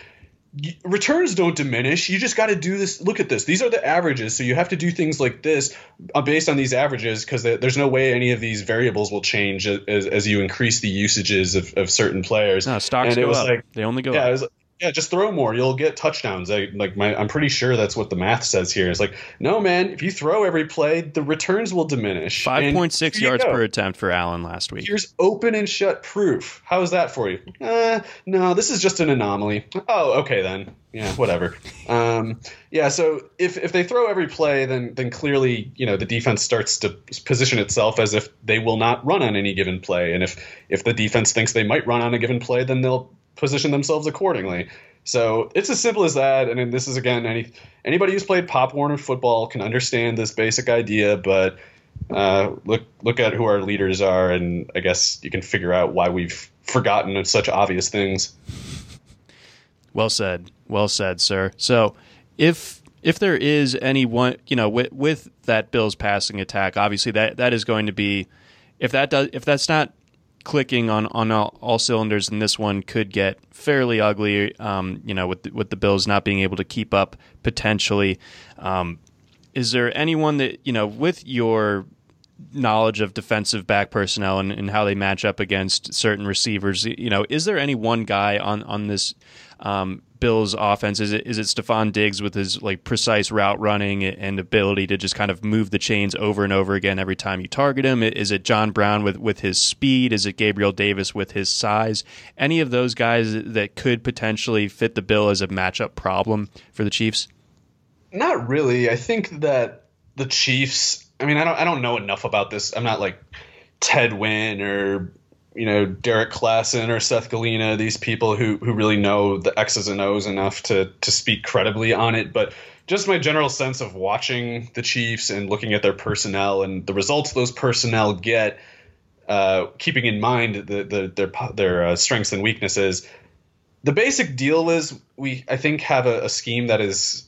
S5: returns don't diminish. You just got to do this. Look at this. These are the averages. So you have to do things like this uh, based on these averages because there's no way any of these variables will change as, as you increase the usages of, of certain players.
S4: No, stocks and go up. Like, they only go
S5: yeah,
S4: up.
S5: Yeah, just throw more. You'll get touchdowns. I, like my, I'm pretty sure that's what the math says here. It's like, no, man. If you throw every play, the returns will diminish.
S4: Five point six yards per attempt for Allen last week.
S5: Here's open and shut proof. How is that for you? Uh, no, this is just an anomaly. Oh, okay then. Yeah, whatever. um, yeah. So if if they throw every play, then then clearly you know the defense starts to position itself as if they will not run on any given play, and if if the defense thinks they might run on a given play, then they'll position themselves accordingly. So it's as simple as that. And this is again, any anybody who's played Pop Warner football can understand this basic idea. But uh, look look at who our leaders are, and I guess you can figure out why we've forgotten such obvious things.
S4: Well said, well said, sir. So if if there is any one, you know, with with that Bills passing attack, obviously that that is going to be if that does if that's not clicking on on all, all, cylinders, and this one could get fairly ugly. Um, you know, with the, with the Bills not being able to keep up potentially. Um, is there anyone that you know with your knowledge of defensive back personnel and, and, how they match up against certain receivers? You know, is there any one guy on on this um, Bills offense? Is it is it Stefon Diggs with his like precise route running and ability to just kind of move the chains over and over again every time you target him? Is it John Brown with with his speed? Is it Gabriel Davis with his size? Any of those guys that could potentially fit the bill as a matchup problem for the Chiefs?
S5: Not really. I think that the Chiefs. I mean, I don't I don't know enough about this. I'm not like Ted Nguyen or you know Derrik Klassen or Seth Galina, these people who who really know the X's and O's enough to to speak credibly on it, but just my general sense of watching the Chiefs and looking at their personnel and the results those personnel get, uh, keeping in mind the, the, their their uh, strengths and weaknesses. The basic deal is we I think have a, a scheme that is.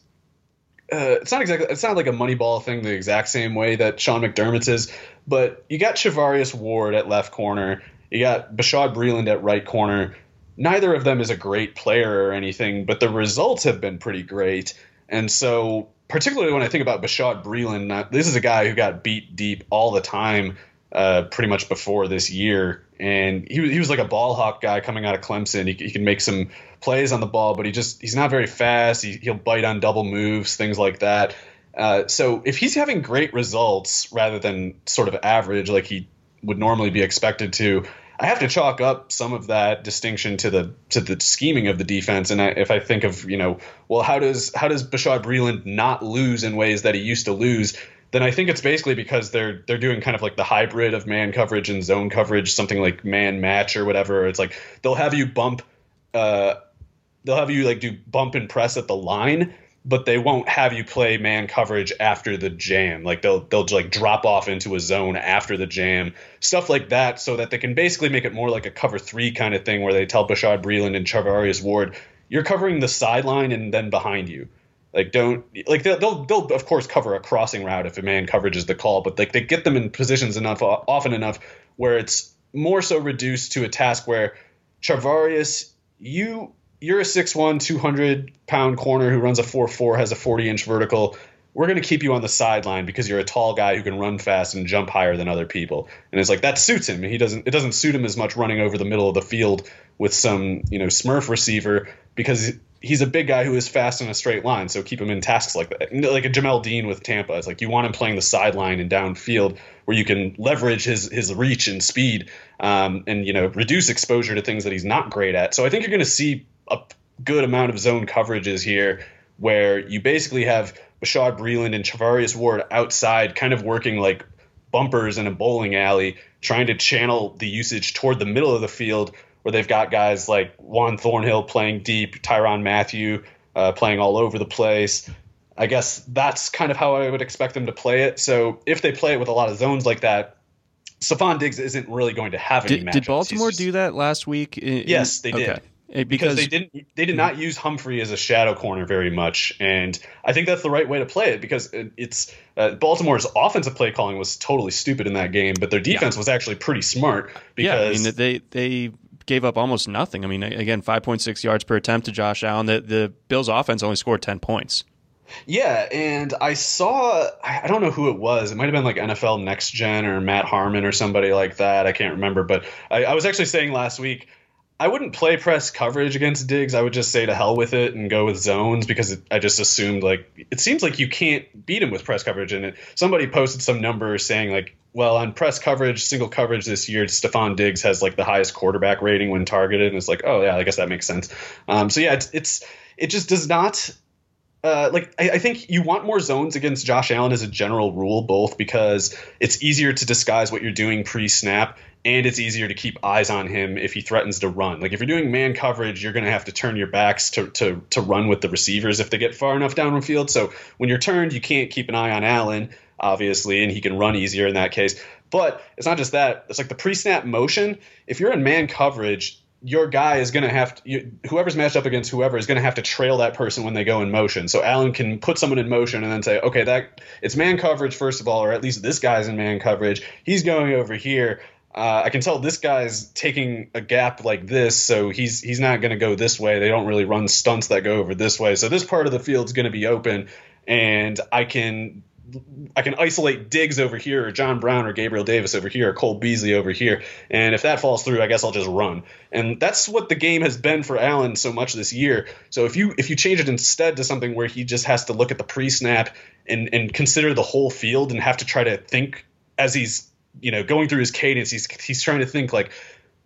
S5: Uh, it's not exactly. It's not like a Moneyball thing the exact same way that Sean McDermott's is, but you got Charvarius Ward at left corner you got Bashaud Breeland at right corner. Neither of them is a great player or anything, but the results have been pretty great. And so, particularly when I think about Bashaud Breeland, this is a guy who got beat deep all the time, uh, pretty much before this year. And he, he was like a ball hawk guy coming out of Clemson. He, he can make some plays on the ball, but he just he's not very fast. He, he'll bite on double moves, things like that. Uh, so if he's having great results rather than sort of average, like he would normally be expected to, I have to chalk up some of that distinction to the to the scheming of the defense. And I, if I think of you know, well, how does how does Bashaud Breeland not lose in ways that he used to lose? Then I think it's basically because they're they're doing kind of like the hybrid of man coverage and zone coverage, something like man match or whatever. It's like they'll have you bump, uh, they'll have you like do bump and press at the line, but they won't have you play man coverage after the jam. Like they'll they'll like drop off into a zone after the jam, stuff like that, so that they can basically make it more like a cover three kind of thing, where they tell Bashaud Breeland and Charvarius Ward, you're covering the sideline and then behind you. Like don't like they'll, they'll they'll of course cover a crossing route if a man coverage is the call, but like they get them in positions enough often enough where it's more so reduced to a task where Charvarius, you you're a 6'1", 200 pound corner who runs a 4'4", has a 40 inch vertical. We're going to keep you on the sideline because you're a tall guy who can run fast and jump higher than other people. And it's like that suits him. He doesn't. It doesn't suit him as much running over the middle of the field with some you know Smurf receiver because he's a big guy who is fast in a straight line. So keep him in tasks like that, like a Jamel Dean with Tampa. It's like you want him playing the sideline and downfield where you can leverage his his reach and speed, um, and you know reduce exposure to things that he's not great at. So I think you're going to see a good amount of zone coverages here where you basically have Bashaud Breeland and Charvarius Ward outside kind of working like bumpers in a bowling alley, trying to channel the usage toward the middle of the field where they've got guys like Juan Thornhill playing deep, Tyrann Mathieu uh, playing all over the place. I guess that's kind of how I would expect them to play it. So if they play it with a lot of zones like that, Stefon Diggs isn't really going to have any
S4: did,
S5: matchups.
S4: Did Baltimore
S5: just,
S4: do that last week? In,
S5: yes, they did.
S4: Okay.
S5: Because,
S4: because
S5: they didn't they did not use Humphrey as a shadow corner very much, and I think that's the right way to play it because it's uh, Baltimore's offensive play calling was totally stupid in that game, but their defense yeah. was actually pretty smart. Because
S4: yeah, I mean they they gave up almost nothing. I mean again, five point six yards per attempt to Josh Allen. The the Bills offense only scored ten points.
S5: Yeah, and I saw I don't know who it was. It might have been like NFL Next Gen or Matt Harmon or somebody like that. I can't remember, but I, I was actually saying last week I wouldn't play press coverage against Diggs. I would just say to hell with it and go with zones because it, I just assumed like it seems like you can't beat him with press coverage. And somebody posted some numbers saying like, well, on press coverage, single coverage this year, Stefon Diggs has like the highest quarterback rating when targeted. And it's like, oh yeah, I guess that makes sense. Um, so yeah, it's, it's it just does not uh, like I, I, think you want more zones against Josh Allen as a general rule, both because it's easier to disguise what you're doing pre-snap, and it's easier to keep eyes on him if he threatens to run. Like if you're doing man coverage, you're going to have to turn your backs to, to to run with the receivers if they get far enough downfield. So when you're turned, you can't keep an eye on Allen, obviously, and he can run easier in that case. But it's not just that. It's like the pre-snap motion. If you're in man coverage, your guy is going to have to, you, whoever's matched up against whoever is going to have to trail that person when they go in motion. So Allen can put someone in motion and then say, okay, that it's man coverage first of all, or at least this guy's in man coverage. He's going over here. Uh, I can tell this guy's taking a gap like this, so he's he's not going to go this way. They don't really run stunts that go over this way, so this part of the field's going to be open, and I can I can isolate Diggs over here, or John Brown, or Gabriel Davis over here, or Cole Beasley over here, and if that falls through, I guess I'll just run. And that's what the game has been for Allen so much this year. So if you if you change it instead to something where he just has to look at the pre-snap and and consider the whole field and have to try to think as he's you know, going through his cadence, he's he's trying to think like,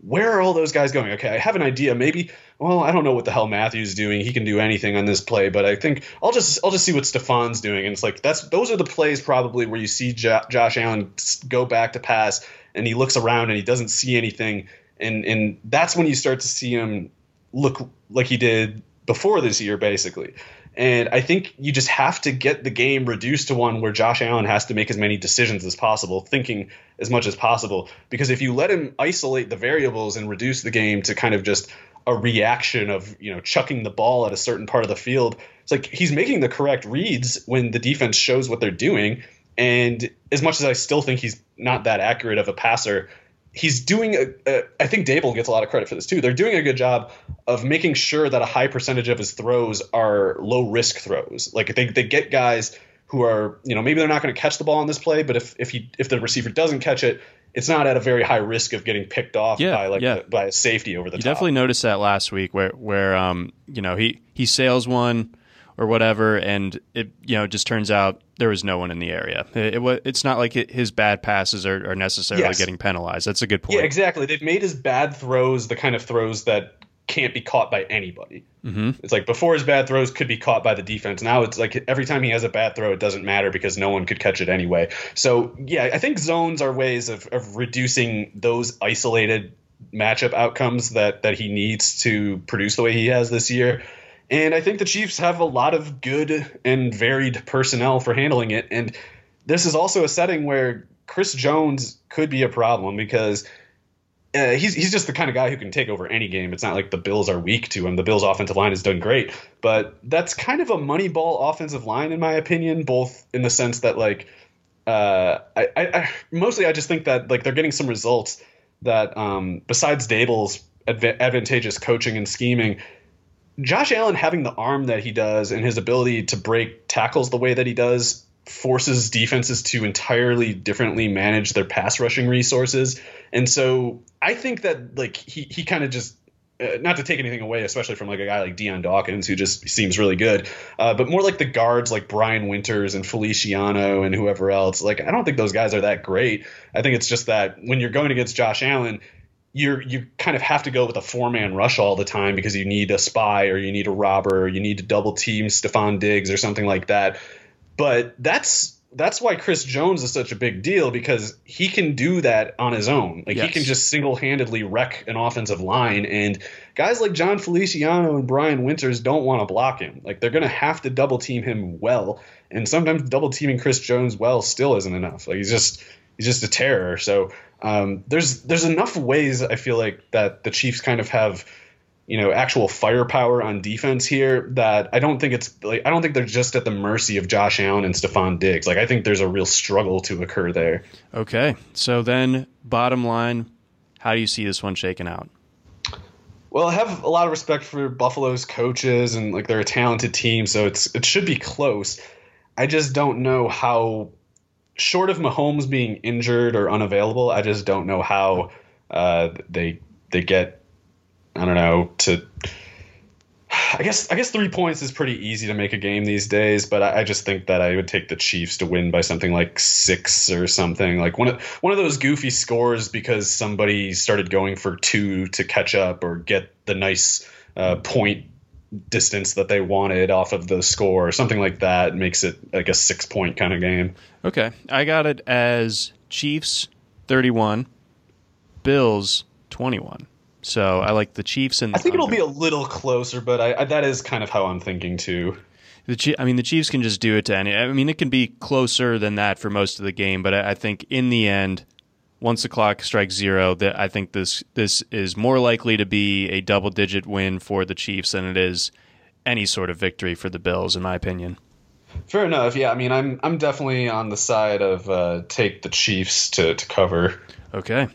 S5: where are all those guys going? Okay, I have an idea. Maybe, well, I don't know what the hell Mathieu's doing. He can do anything on this play, but I think I'll just I'll just see what Stefon's doing. And it's like that's those are the plays probably where you see jo- Josh Allen go back to pass and he looks around and he doesn't see anything, and and that's when you start to see him look like he did before this year, basically. And I think you just have to get the game reduced to one where Josh Allen has to make as many decisions as possible, thinking as much as possible. Because if you let him isolate the variables and reduce the game to kind of just a reaction of, you know, chucking the ball at a certain part of the field, it's like he's making the correct reads when the defense shows what they're doing. And as much as I still think he's not that accurate of a passer, he's doing a, a, I think Daboll gets a lot of credit for this too. They're doing a good job of making sure that a high percentage of his throws are low risk throws. Like they, they get guys who are, you know, maybe they're not going to catch the ball on this play, but if if he if the receiver doesn't catch it, it's not at a very high risk of getting picked off
S4: yeah,
S5: by like
S4: yeah.
S5: a, by a safety over the
S4: you
S5: top.
S4: definitely noticed that last week where where um you know he he sails one or whatever, and it you know just turns out there was no one in the area. It, it it's not like it, his bad passes are, are necessarily
S5: Yes.
S4: getting penalized. That's a good point.
S5: Yeah, exactly. They've made his bad throws the kind of throws that can't be caught by anybody.
S4: hmm
S5: It's like before his bad throws could be caught by the defense. Now it's like every time he has a bad throw, it doesn't matter because no one could catch it anyway. So yeah, I think zones are ways of, of reducing those isolated matchup outcomes that that he needs to produce the way he has this year. And I think the Chiefs have a lot of good and varied personnel for handling it. And this is also a setting where Chris Jones could be a problem because uh, he's he's just the kind of guy who can take over any game. It's not like the Bills are weak to him. The Bills' offensive line has done great, but that's kind of a money ball offensive line in my opinion. Both in the sense that like, uh, I, I, mostly I just think that like they're getting some results that um, besides Daboll's adva- advantageous coaching and scheming. Josh Allen having the arm that he does and his ability to break tackles the way that he does forces defenses to entirely differently manage their pass rushing resources. And so I think that like he he kind of just uh, not to take anything away, especially from like a guy like Dion Dawkins, who just seems really good, uh, but more like the guards like Brian Winters and Feliciano and whoever else. Like I don't think those guys are that great. I think it's just that when you're going against Josh Allen, you're you kind of have to go with a four man rush all the time because you need a spy or you need a robber or you need to double team Stefon Diggs or something like that. But that's that's why Chris Jones is such a big deal because he can do that on his own. Like
S4: Yes.
S5: he can just single handedly wreck an offensive line and guys like Jon Feliciano and Brian Winters don't want to block him. Like they're gonna have to double team him well. And sometimes double teaming Chris Jones well still isn't enough. Like he's just he's just a terror. So um, there's there's enough ways I feel like that the Chiefs kind of have you know actual firepower on defense here that I don't think it's like I don't think they're just at the mercy of Josh Allen and Stefon Diggs. Like I think there's a real struggle to occur there.
S4: Okay, so then bottom line, how do you see this one shaking out?
S5: Well, I have a lot of respect for Buffalo's coaches and like they're a talented team, so it's it should be close. I just don't know how short of Mahomes being injured or unavailable, I just don't know how uh, they they get I don't know to I guess I guess three points is pretty easy to make a game these days, but I, I just think that I would take the Chiefs to win by something like six or something like one of one of those goofy scores because somebody started going for two to catch up or get the nice uh, point distance that they wanted off of the score or something like that makes it like a six point kind of game.
S4: Okay, I got it as Chiefs 31, Bills 21. So I like the Chiefs and the
S5: I think it'll be a little closer, but I, I, that is kind of how I'm thinking too.
S4: The Chi- I mean, the Chiefs can just do it to any. I mean, it can be closer than that for most of the game, but I, I think in the end, once the clock strikes zero, that I think this this is more likely to be a double digit win for the Chiefs than it is any sort of victory for the Bills, in my opinion.
S5: Fair enough. Yeah, I mean, I'm I'm definitely on the side of uh, take the Chiefs to, to cover.
S4: Okay.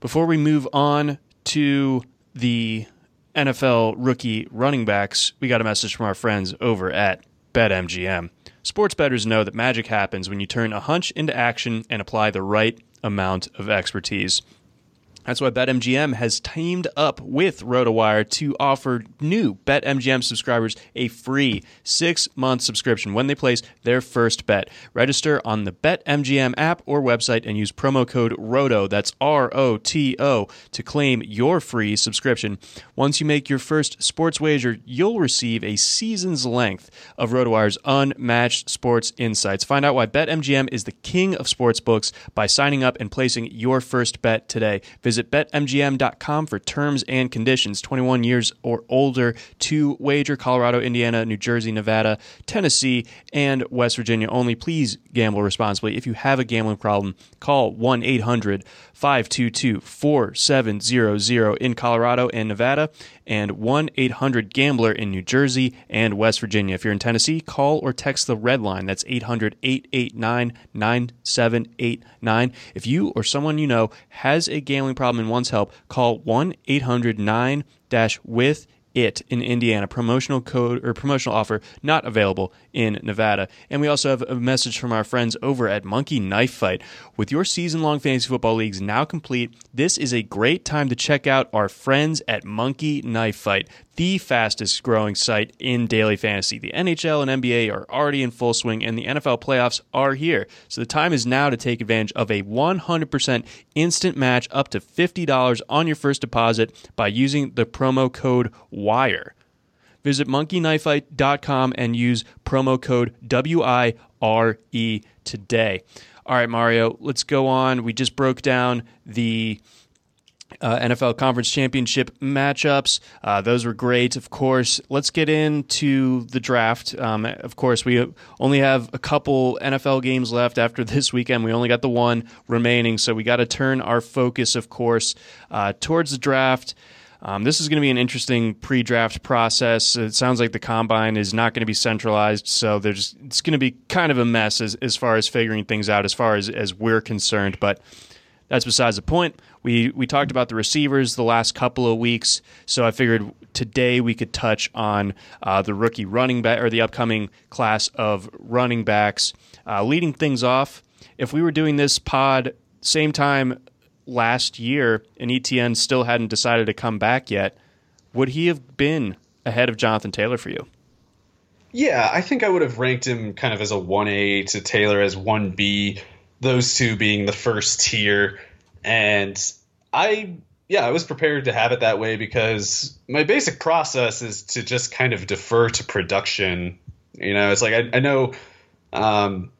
S4: Before we move on to the NFL rookie running backs, we got a message from our friends over at BetMGM. Sports bettors know that magic happens when you turn a hunch into action and apply the right amount of expertise. That's why BetMGM has teamed up with RotoWire to offer new BetMGM subscribers a free six month subscription when they place their first bet. Register on the BetMGM app or website and use promo code ROTO, that's R O T O, to claim your free subscription. Once you make your first sports wager, you'll receive a season's length of RotoWire's unmatched sports insights. Find out why BetMGM is the king of sports books by signing up and placing your first bet today. Visit betmgm.com for terms and conditions. 21 years or older to wager Colorado, Indiana, New Jersey, Nevada, Tennessee, and West Virginia only. Please gamble responsibly. If you have a gambling problem, call 1 800 522 4700 in Colorado and Nevada and 1 800 Gambler in New Jersey and West Virginia. If you're in Tennessee, call or text the red line. That's 800 889 9789. If you or someone you know has a gambling problem and wants help, call 1 800 9 with it in Indiana. Promotional code or promotional offer not available in Nevada. And we also have a message from our friends over at Monkey Knife Fight. With your season long fantasy football leagues now complete, this is a great time to check out our friends at Monkey Knife Fight, the fastest growing site in daily fantasy. The NHL and NBA are already in full swing, and the NFL playoffs are here. So the time is now to take advantage of a 100% instant match up to $50 on your first deposit by using the promo code WIRE. Visit monkeyknifefight.com and use promo code WIRE today. All right, Mario, let's go on. We just broke down the uh, NFL Conference Championship matchups. Uh, those were great, of course. Let's get into the draft. Um, of course, we only have a couple NFL games left after this weekend. We only got the one remaining, so we got to turn our focus, of course, uh, towards the draft. Um, this is going to be an interesting pre-draft process. It sounds like the combine is not going to be centralized, so there's it's going to be kind of a mess as, as far as figuring things out, as far as, as we're concerned. But that's besides the point. We we talked about the receivers the last couple of weeks, so I figured today we could touch on uh, the rookie running back or the upcoming class of running backs. Uh, leading things off, if we were doing this pod same time last year and ETN still hadn't decided to come back yet, would he have been ahead of Jonathan Taylor for you?
S5: Yeah, I think I would have ranked him kind of as a 1A to Taylor as 1B, those two being the first tier. And I, yeah, I was prepared to have it that way because my basic process is to just kind of defer to production. You know, it's like I, I know um,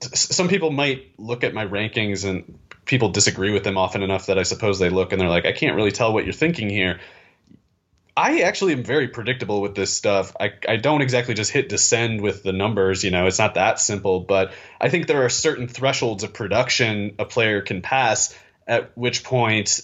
S5: some people might look at my rankings and people disagree with them often enough that I suppose they look and they're like, I can't really tell what you're thinking here. I actually am very predictable with this stuff. I, I don't exactly just hit descend with the numbers, you know, it's not that simple, but I think there are certain thresholds of production a player can pass at which point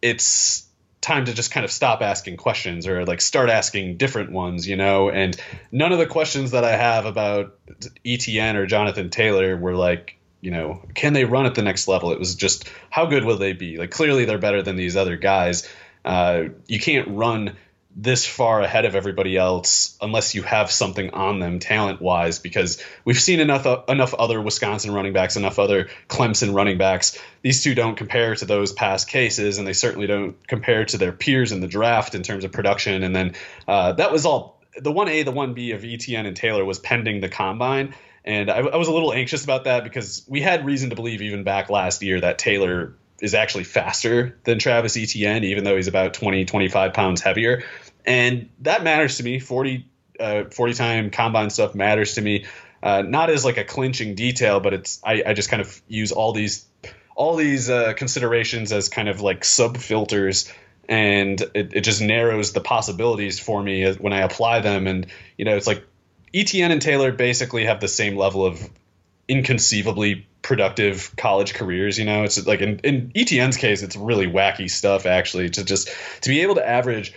S5: it's time to just kind of stop asking questions or like start asking different ones, you know. And none of the questions that I have about ETN or Jonathan Taylor were like, you know, can they run at the next level? It was just how good will they be? Like clearly they're better than these other guys. Uh, you can't run this far ahead of everybody else unless you have something on them talent wise because we've seen enough uh, enough other Wisconsin running backs enough other Clemson running backs these two don't compare to those past cases and they certainly don't compare to their peers in the draft in terms of production and then uh, that was all the 1A the 1B of ETN and Taylor was pending the combine and I, I was a little anxious about that because we had reason to believe even back last year that Taylor is actually faster than Travis Etienne, even though he's about 20, 25 pounds heavier and that matters to me. 40, uh, 40 time combine stuff matters to me. Uh, not as like a clinching detail, but it's I, I just kind of use all these all these uh, considerations as kind of like sub filters, and it, it just narrows the possibilities for me when I apply them. And you know, it's like ETN and Taylor basically have the same level of inconceivably productive college careers. You know, it's like in, in ETN's case, it's really wacky stuff actually to just to be able to average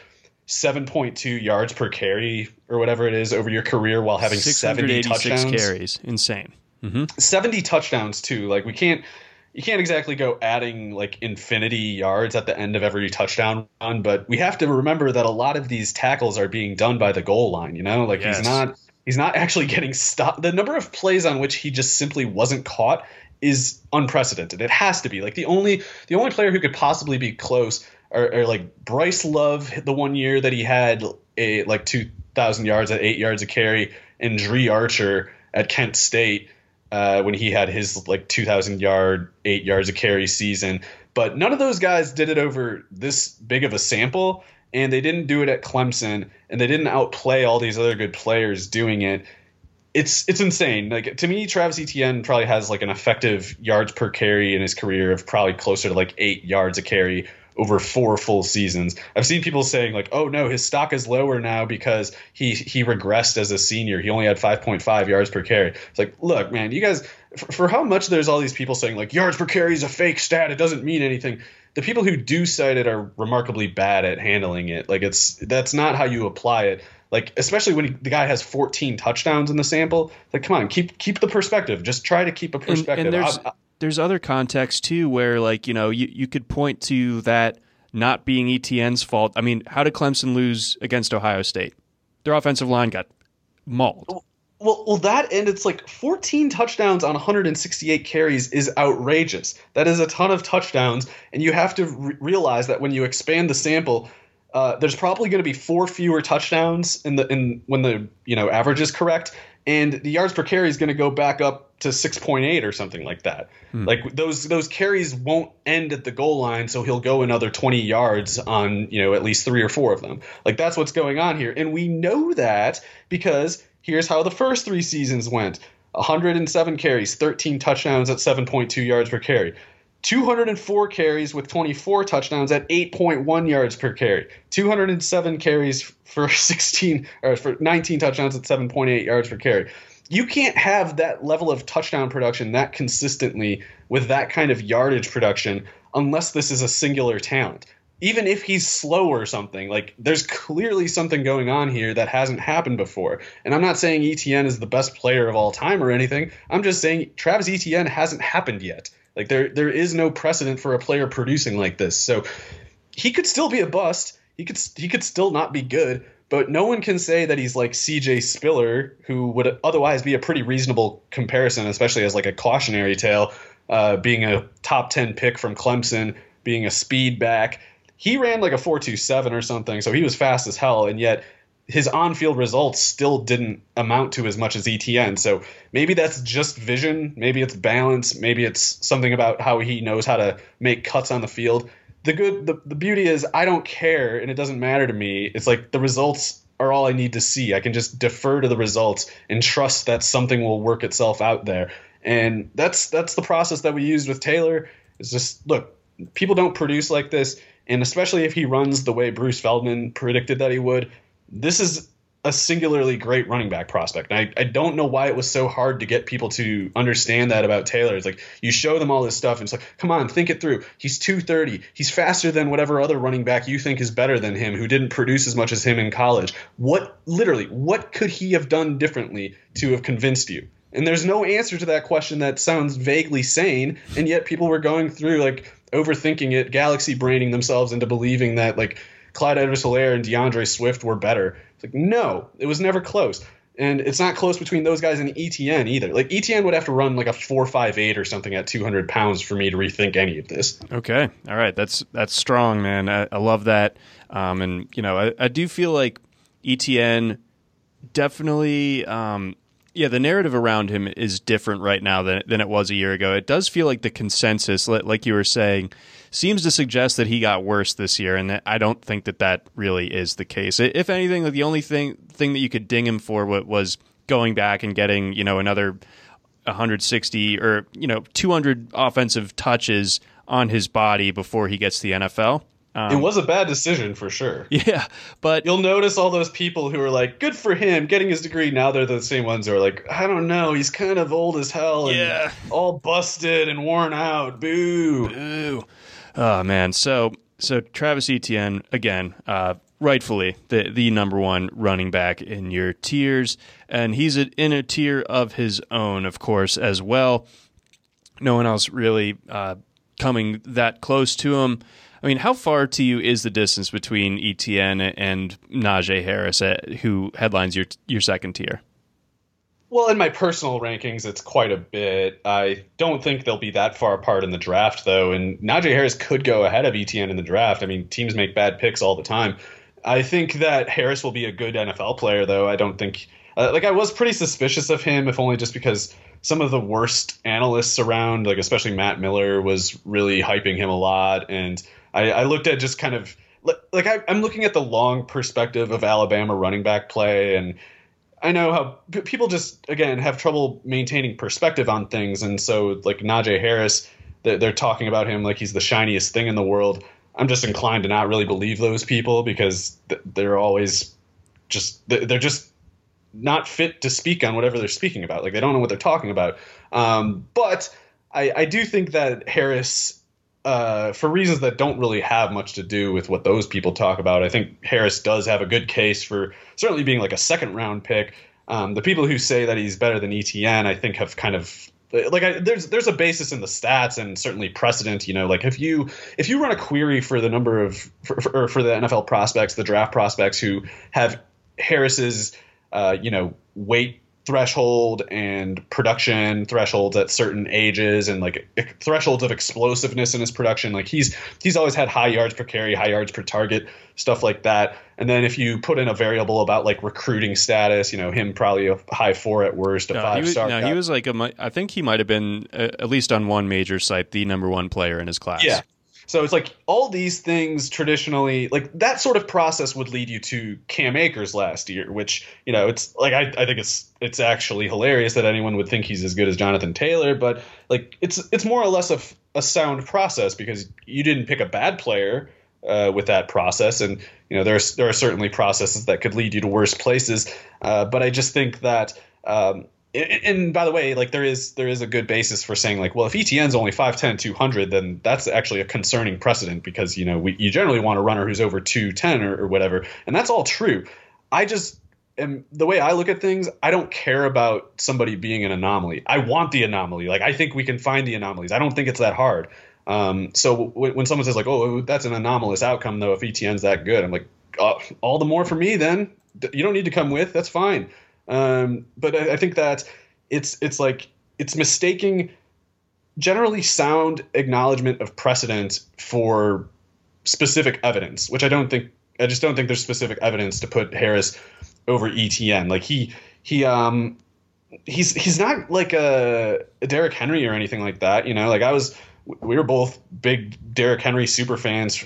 S5: 7.2 yards per carry or whatever it is over your career while having 70 touchdowns.
S4: carries. Insane.
S5: Mm-hmm. 70 touchdowns too. Like we can't you can't exactly go adding like infinity yards at the end of every touchdown run, but we have to remember that a lot of these tackles are being done by the goal line, you know? Like yes. he's not he's not actually getting stopped. The number of plays on which he just simply wasn't caught is unprecedented. It has to be. Like the only the only player who could possibly be close are, or like Bryce Love the one year that he had a like two thousand yards at eight yards a carry, and Dri Archer at Kent State uh, when he had his like two thousand yard eight yards a carry season. But none of those guys did it over this big of a sample, and they didn't do it at Clemson, and they didn't outplay all these other good players doing it. It's it's insane. Like to me, Travis Etienne probably has like an effective yards per carry in his career of probably closer to like eight yards a carry over four full seasons. I've seen people saying like, "Oh no, his stock is lower now because he he regressed as a senior. He only had 5.5 yards per carry." It's like, look, man, you guys, for, for how much there's all these people saying like yards per carry is a fake stat. It doesn't mean anything. The people who do cite it are remarkably bad at handling it. Like it's that's not how you apply it. Like especially when he, the guy has 14 touchdowns in the sample. Like, come on, keep keep the perspective. Just try to keep a perspective.
S4: And, and there's, I, there's other context too where like you know you, you could point to that not being ETN's fault. I mean, how did Clemson lose against Ohio State? Their offensive line got mauled.
S5: Well, well, that and it's like 14 touchdowns on 168 carries is outrageous. That is a ton of touchdowns, and you have to re- realize that when you expand the sample, uh, there's probably going to be four fewer touchdowns in the in when the you know average is correct, and the yards per carry is going to go back up to 6.8 or something like that. Hmm. Like those those carries won't end at the goal line, so he'll go another 20 yards on you know at least three or four of them. Like that's what's going on here, and we know that because Here's how the first three seasons went 107 carries, 13 touchdowns at 7.2 yards per carry. 204 carries with 24 touchdowns at 8.1 yards per carry. 207 carries for 16 or for 19 touchdowns at 7.8 yards per carry. You can't have that level of touchdown production that consistently with that kind of yardage production unless this is a singular talent even if he's slow or something, like there's clearly something going on here that hasn't happened before. And I'm not saying ETN is the best player of all time or anything. I'm just saying Travis Etienne hasn't happened yet. Like there there is no precedent for a player producing like this. So he could still be a bust. He could he could still not be good, but no one can say that he's like CJ Spiller, who would otherwise be a pretty reasonable comparison, especially as like a cautionary tale, uh, being a top ten pick from Clemson, being a speed back he ran like a 427 or something, so he was fast as hell, and yet his on-field results still didn't amount to as much as ETN. So maybe that's just vision, maybe it's balance, maybe it's something about how he knows how to make cuts on the field. The good the, the beauty is I don't care and it doesn't matter to me. It's like the results are all I need to see. I can just defer to the results and trust that something will work itself out there. And that's that's the process that we used with Taylor. It's just look, people don't produce like this and especially if he runs the way Bruce Feldman predicted that he would, this is a singularly great running back prospect. I, I don't know why it was so hard to get people to understand that about Taylor. It's like you show them all this stuff and it's like, come on, think it through. He's 230. He's faster than whatever other running back you think is better than him who didn't produce as much as him in college. What literally, what could he have done differently to have convinced you? And there's no answer to that question that sounds vaguely sane, and yet people were going through like overthinking it, galaxy braining themselves into believing that like Clyde Edwards-Helaire and D'Andre Swift were better. It's like no, it was never close. And it's not close between those guys and ETN either. Like ETN would have to run like a four five eight or something at two hundred pounds for me to rethink any of this.
S4: Okay, all right, that's that's strong, man. I, I love that. Um, and you know, I, I do feel like ETN definitely um, yeah, the narrative around him is different right now than than it was a year ago. It does feel like the consensus, like you were saying, seems to suggest that he got worse this year, and I don't think that that really is the case. If anything, the only thing thing that you could ding him for was going back and getting you know another 160 or you know 200 offensive touches on his body before he gets the NFL.
S5: Um, it was a bad decision for sure.
S4: Yeah, but
S5: you'll notice all those people who are like, "Good for him, getting his degree." Now they're the same ones who are like, "I don't know, he's kind of old as hell and
S4: yeah.
S5: all busted and worn out." Boo.
S4: Boo. Oh man. So so Travis Etienne again, uh, rightfully the the number one running back in your tiers, and he's in a tier of his own, of course, as well. No one else really uh, coming that close to him. I mean, how far to you is the distance between ETN and Najee Harris, uh, who headlines your your second tier?
S5: Well, in my personal rankings, it's quite a bit. I don't think they'll be that far apart in the draft, though. And Najee Harris could go ahead of ETN in the draft. I mean, teams make bad picks all the time. I think that Harris will be a good NFL player, though. I don't think. Uh, like, I was pretty suspicious of him, if only just because some of the worst analysts around, like especially Matt Miller, was really hyping him a lot. And I, I looked at just kind of like I, am looking at the long perspective of Alabama running back play, and I know how p- people just again have trouble maintaining perspective on things, and so like Najee Harris, they're, they're talking about him like he's the shiniest thing in the world. I'm just inclined to not really believe those people because they're always just they're just not fit to speak on whatever they're speaking about. Like they don't know what they're talking about. Um, but I, I do think that Harris uh, for reasons that don't really have much to do with what those people talk about. I think Harris does have a good case for certainly being like a second round pick. Um, the people who say that he's better than ETN, I think, have kind of like I, there's there's a basis in the stats and certainly precedent. You know, like if you if you run a query for the number of for, for, for the NFL prospects, the draft prospects who have Harris's uh, you know weight threshold and production thresholds at certain ages and like thresholds of explosiveness in his production. Like he's he's always had high yards per carry high yards per target stuff like that. And then if you put in a variable about like recruiting status you know him probably a high four at worst a
S4: no,
S5: five
S4: he was,
S5: star
S4: no, he was like a i think he might have been uh, at least on one major site the number one player in his class.
S5: Yeah so it's like all these things traditionally, like that sort of process would lead you to Cam Akers last year, which you know it's like I, I think it's it's actually hilarious that anyone would think he's as good as Jonathan Taylor, but like it's it's more or less a, a sound process because you didn't pick a bad player uh, with that process, and you know there's there are certainly processes that could lead you to worse places, uh, but I just think that. Um, and by the way, like there is there is a good basis for saying like, well, if ETN's only 5'10", 200, then that's actually a concerning precedent because you know we, you generally want a runner who's over 210 or, or whatever, and that's all true. I just am the way I look at things. I don't care about somebody being an anomaly. I want the anomaly. Like I think we can find the anomalies. I don't think it's that hard. Um, so w- when someone says like, oh, that's an anomalous outcome though, if ETN's that good, I'm like, uh, all the more for me then. You don't need to come with. That's fine. Um, but I, I think that it's it's like it's mistaking generally sound acknowledgement of precedent for specific evidence, which I don't think I just don't think there's specific evidence to put Harris over ETN. Like he he um he's he's not like a, Derrick Henry or anything like that. You know, like I was we were both big Derrick Henry super fans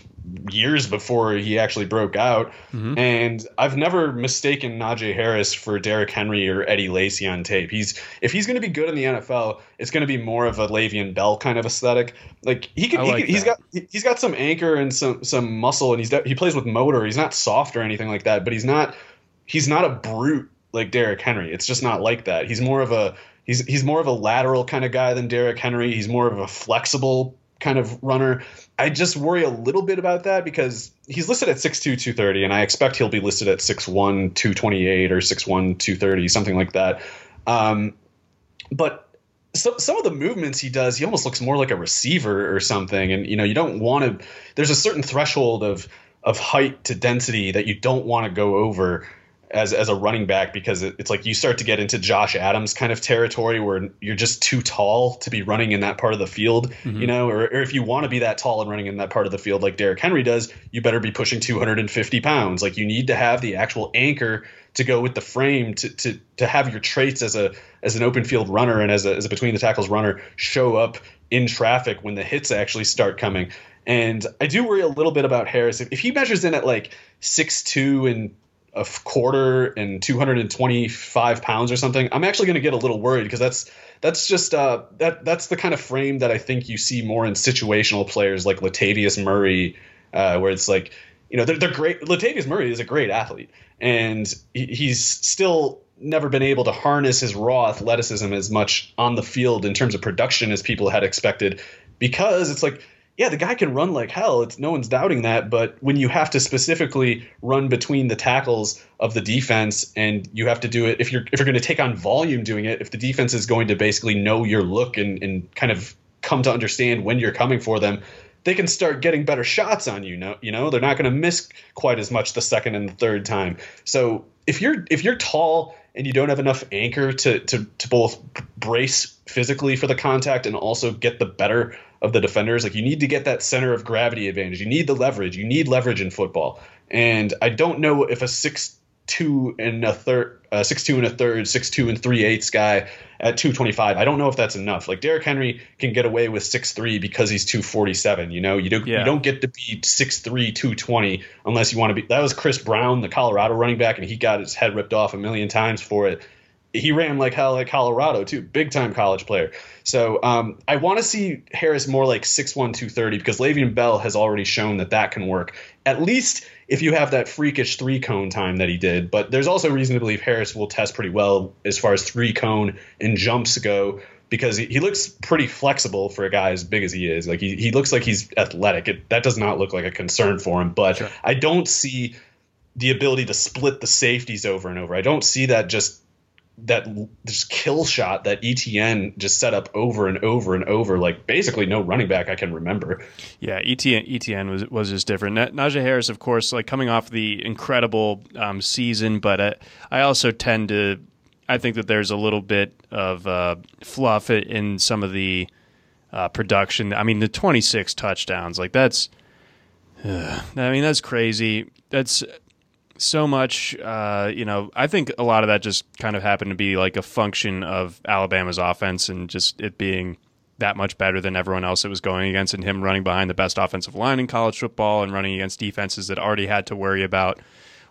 S5: years before he actually broke out. Mm-hmm. And I've never mistaken Najee Harris for Derrick Henry or Eddie Lacy on tape. He's if he's going to be good in the NFL, it's going to be more of a Le'Veon Bell kind of aesthetic. Like he can, like he has got he's got some anchor and some some muscle, and he's he plays with motor. He's not soft or anything like that, but he's not he's not a brute like Derrick Henry. It's just not like that. He's more of a he's he's more of a lateral kind of guy than Derrick Henry. He's more of a flexible kind of runner. I just worry a little bit about that because he's listed at 6'2", 230, and I expect he'll be listed at 6'1", 228 or 6'1", 230, something like that. Um, but so, some of the movements he does, he almost looks more like a receiver or something. And you know, you don't want to. There's a certain threshold of of height to density that you don't want to go over as as a running back because it, it's like you start to get into Josh Adams kind of territory where you're just too tall to be running in that part of the field, mm-hmm. you know, or, or if you want to be that tall and running in that part of the field like Derrick Henry does, you better be pushing 250 pounds. Like you need to have the actual anchor to go with the frame to to to have your traits as a as an open field runner and as a as a between the tackles runner show up in traffic when the hits actually start coming. And I do worry a little bit about Harris. If, if he measures in at like six two and a quarter and 225 pounds or something, I'm actually going to get a little worried because that's that's just uh, that that's the kind of frame that I think you see more in situational players like Latavius Murray, uh, where it's like you know they're, they're great. Latavius Murray is a great athlete, and he, he's still never been able to harness his raw athleticism as much on the field in terms of production as people had expected because it's like yeah, the guy can run like hell. It's no one's doubting that. But when you have to specifically run between the tackles of the defense, and you have to do it if you're if you're going to take on volume doing it, if the defense is going to basically know your look and, and kind of come to understand when you're coming for them, they can start getting better shots on you. No, you know they're not going to miss quite as much the second and the third time. So if you're if you're tall and you don't have enough anchor to to to both brace physically for the contact and also get the better of the defenders. Like you need to get that center of gravity advantage. You need the leverage. You need leverage in football. And I don't know if a six two and a third, uh, six two and a third, six two and three eighths guy at two twenty five. I don't know if that's enough. Like Derrick Henry can get away with six three because he's two forty seven. You know, you don't yeah. you don't get to be six three two twenty unless you want to be. That was Chris Brown, the Colorado running back, and he got his head ripped off a million times for it he ran like hell at Colorado too, big time college player. So um, I want to see Harris more like 6'1", 230 because Le'Veon Bell has already shown that that can work. At least if you have that freakish three cone time that he did. But there's also reason to believe Harris will test pretty well as far as three cone and jumps go because he, he looks pretty flexible for a guy as big as he is. Like he, he looks like he's athletic. It, that does not look like a concern for him. But sure. I don't see the ability to split the safeties over and over. I don't see that just that just kill shot that ETN just set up over and over and over, like basically no running back I can remember.
S4: Yeah, ETN, ETN was was just different. Najee Harris, of course, like coming off the incredible um, season, but I also tend to, I think that there's a little bit of uh, fluff in some of the uh, production. I mean, the 26 touchdowns, like that's, I mean, that's crazy. That's so much, uh, you know, I think a lot of that just kind of happened to be like a function of Alabama's offense and just it being that much better than everyone else it was going against, and him running behind the best offensive line in college football and running against defenses that already had to worry about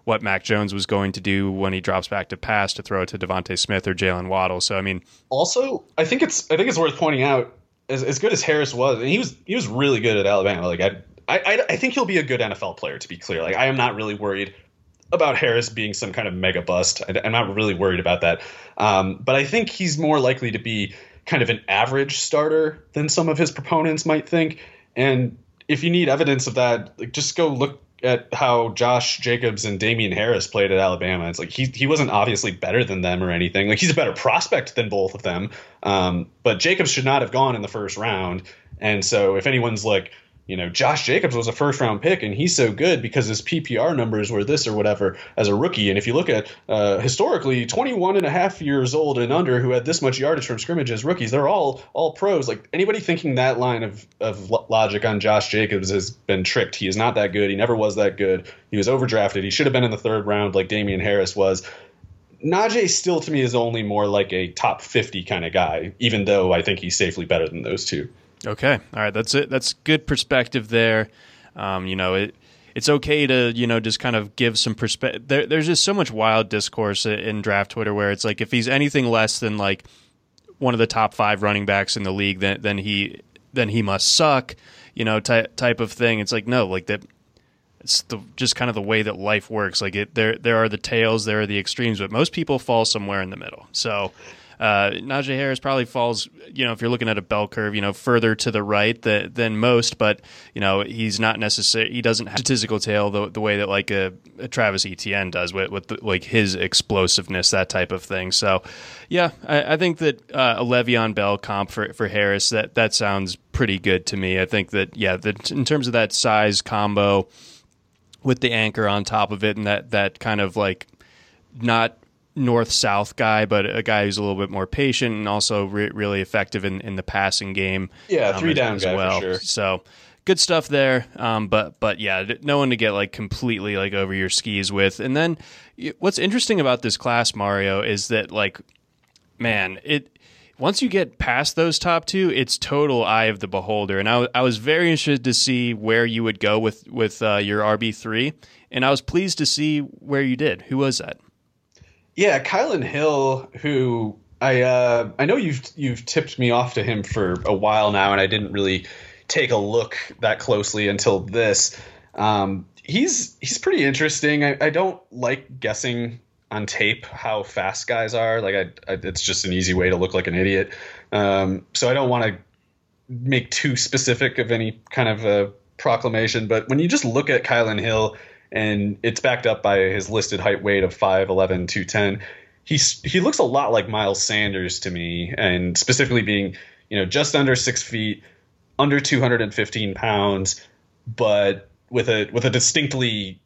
S4: what Mac Jones was going to do when he drops back to pass to throw it to DeVonta Smith or Jaylen Waddle. So I mean,
S5: also I think it's I think it's worth pointing out as, as good as Harris was, and he was he was really good at Alabama. Like I, I I think he'll be a good NFL player. To be clear, like I am not really worried about Harris being some kind of mega bust. I, am not really worried about that. Um, but I think he's more likely to be kind of an average starter than some of his proponents might think. And if you need evidence of that, like just go look at how Josh Jacobs and Damien Harris played at Alabama. It's like he he wasn't obviously better than them or anything. Like he's a better prospect than both of them. Um, but Jacobs should not have gone in the first round. And so if anyone's like, you know, Josh Jacobs was a first round pick and he's so good because his PPR numbers were this or whatever as a rookie. And if you look at uh, historically 21 and a half years old and under who had this much yardage from scrimmage as rookies, they're all all pros. Like anybody thinking that line of, of logic on Josh Jacobs has been tricked. He is not that good. He never was that good. He was overdrafted. He should have been in the third round like Damien Harris was. Najee still to me is only more like a top 50 kind of guy, even though I think he's safely better than those two.
S4: Okay, all right, that's it. That's good perspective there. Um, you know, it it's okay to you know just kind of give some perspective. There, there's just so much wild discourse in draft Twitter where it's like if he's anything less than like one of the top five running backs in the league, then then he then he must suck. You know, type type of thing. It's like no, like that. It's the just kind of the way that life works. Like it, there there are the tails, there are the extremes, but most people fall somewhere in the middle. So uh, Najee Harris probably falls, you know, if you're looking at a bell curve, you know, further to the right than, most, but you know, he's not necessary. He doesn't have statistical tail the, the way that like a, a Travis Etienne does with, with the, like his explosiveness, that type of thing. So, yeah, I, I think that uh, a Le'Veon Bell comp for for Harris that that sounds pretty good to me. I think that yeah, that in terms of that size combo with the anchor on top of it and that that kind of like not north south guy, but a guy who's a little bit more patient and also re- really effective in, in the passing game.
S5: Yeah, um, three um, down as, guy well. Sure.
S4: So good stuff there. Um, but but yeah, no one to get like completely like over your skis with. And then what's interesting about this class, Mario, is that like, man, it. Once you get past those top two, it's total eye of the beholder. And I, I was very interested to see where you would go with with uh, your RB three, and I was pleased to see where you did. Who was that?
S5: Yeah, Kylin Hill, who I uh, I know you've you've tipped me off to him for a while now, and I didn't really take a look that closely until this. Um, he's he's pretty interesting. I, I don't like guessing on tape how fast guys are. Like I, I it's just an easy way to look like an idiot. Um, so I don't want to make too specific of any kind of a proclamation. But when you just look at Kylin Hill and it's backed up by his listed height weight of 5'11", 210. He's he looks a lot like Miles Sanders to me, and specifically being you know just under six feet, under 215 pounds, but with a with a distinctly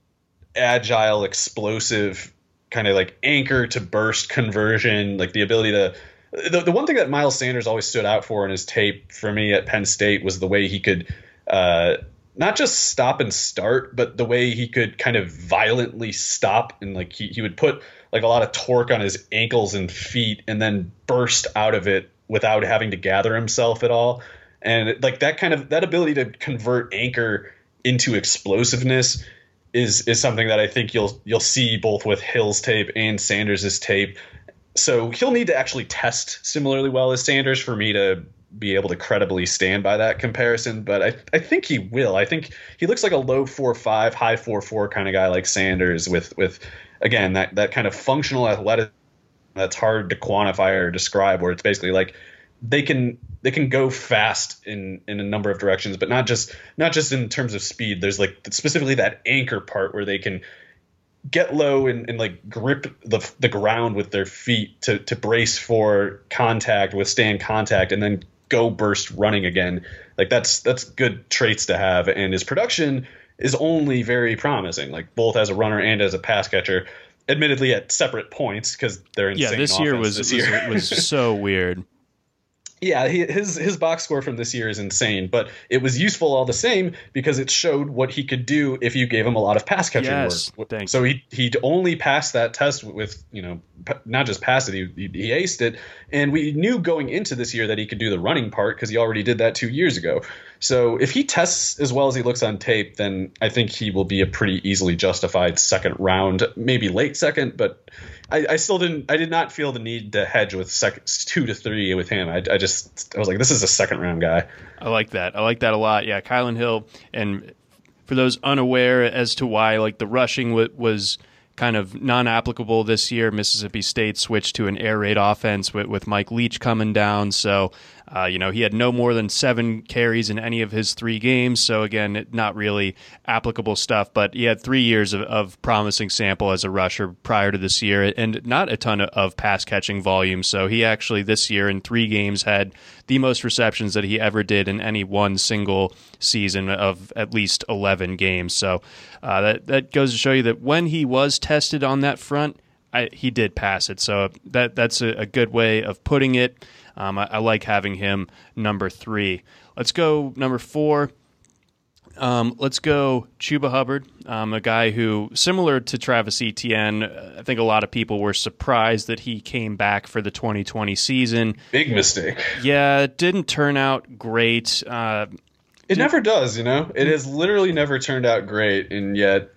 S5: agile, explosive kind of like anchor to burst conversion, like the ability to. The, the one thing that Miles Sanders always stood out for in his tape for me at Penn State was the way he could uh, not just stop and start, but the way he could kind of violently stop and like he, he would put like a lot of torque on his ankles and feet and then burst out of it without having to gather himself at all. And like that kind of that ability to convert anchor into explosiveness is is something that I think you'll you'll see both with Hill's tape and Sanders's tape. So he'll need to actually test similarly well as Sanders for me to be able to credibly stand by that comparison, but I, I think he will. I think he looks like a low four five, high four four kind of guy like Sanders with with again that that kind of functional athletic that's hard to quantify or describe where it's basically like they can they can go fast in in a number of directions, but not just not just in terms of speed. There's like specifically that anchor part where they can get low and, and like grip the the ground with their feet to to brace for contact, withstand contact, and then go burst running again. Like that's that's good traits to have, and his production is only very promising. Like both as a runner and as a pass catcher. Admittedly, at separate points because they're insane.
S4: Yeah, this year was
S5: this year.
S4: was so weird.
S5: Yeah, he, his his box score from this year is insane, but it was useful all the same because it showed what he could do if you gave him a lot of pass catching
S4: Yes,
S5: work.
S4: thank
S5: so he he only passed that test with you know not just passed it, he he aced it, and we knew going into this year that he could do the running part because he already did that two years ago. So if he tests as well as he looks on tape, then I think he will be a pretty easily justified second round, maybe late second, but. I, I still didn't. I did not feel the need to hedge with sec, two to three with him. I, I just I was like, this is a second round guy.
S4: I like that. I like that a lot. Yeah, Kylin Hill. And for those unaware as to why, like the rushing w- was kind of non-applicable this year, Mississippi State switched to an air raid offense with, with Mike Leach coming down. So, uh, you know, he had no more than seven carries in any of his three games. So again, not really applicable stuff. But he had three years of, of promising sample as a rusher prior to this year, and not a ton of, pass catching volume. So he actually this year in three games had the most receptions that he ever did in any one single season of at least 11 games. So uh, that that goes to show you that when he was tested on that front, I, he did pass it. So that that's a, a good way of putting it. Um, I, I like having him number three. Let's go number four. Um, let's go Chuba Hubbard, um, a guy who, similar to Travis Etienne, uh, I think a lot of people were surprised that he came back for the 2020 season.
S5: Big mistake.
S4: Yeah, it didn't turn out great. Uh,
S5: It never does, you know. It has literally never turned out great, and yet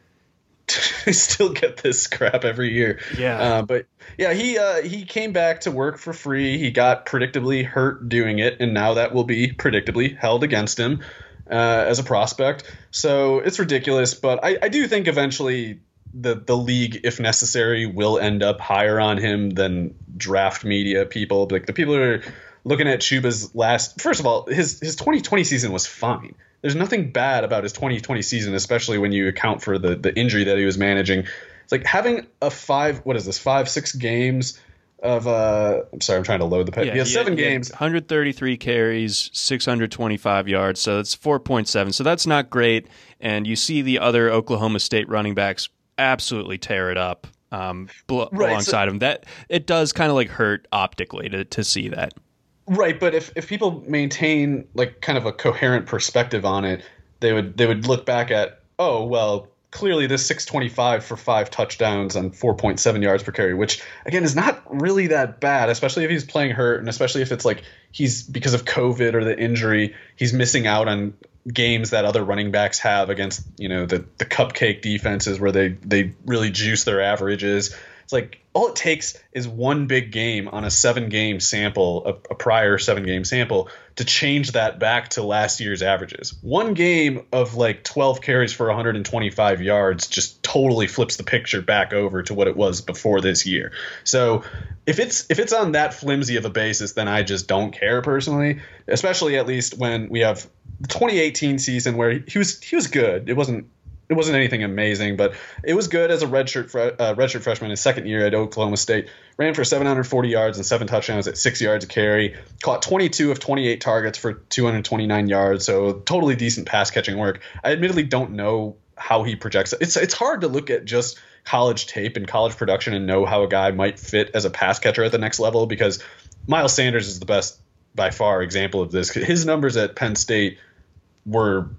S5: I still get this crap every year.
S4: Yeah.
S5: Uh, but yeah, he uh, he came back to work for free. He got predictably hurt doing it, and now that will be predictably held against him uh, as a prospect. So it's ridiculous, but I, I do think eventually the the league, if necessary, will end up higher on him than draft media people. Like the people who are looking at Chuba's last. First of all, his his 2020 season was fine. There's nothing bad about his 2020 season, especially when you account for the the injury that he was managing. It's like having a five. What is this? Five six games of. uh I'm sorry, I'm trying to load the. Yeah, he has seven
S4: had
S5: games.
S4: 133 carries, 625 yards. So that's 4.7. So that's not great. And you see the other Oklahoma State running backs absolutely tear it up um, bl-
S5: Right, so-
S4: alongside him. That it does kind of like hurt optically to to see that.
S5: Right, but if, if people maintain like kind of a coherent perspective on it, they would they would look back at oh well clearly this 625 for five touchdowns on 4.7 yards per carry, which again is not really that bad, especially if he's playing hurt and especially if it's like he's because of COVID or the injury, he's missing out on games that other running backs have against you know the the cupcake defenses where they they really juice their averages. It's like all it takes is one big game on a seven game sample, a, a prior seven game sample, to change that back to last year's averages. One game of like 12 carries for 125 yards just totally flips the picture back over to what it was before this year. So if it's if it's on that flimsy of a basis, then I just don't care personally. Especially at least when we have the 2018 season where he was he was good. It wasn't it wasn't anything amazing, but it was good as a redshirt fre- uh, redshirt freshman his second year at Oklahoma State. Ran for 740 yards and seven touchdowns at six yards a carry. Caught 22 of 28 targets for 229 yards. So totally decent pass catching work. I admittedly don't know how he projects. It's it's hard to look at just college tape and college production and know how a guy might fit as a pass catcher at the next level because Miles Sanders is the best by far example of this. His numbers at Penn State were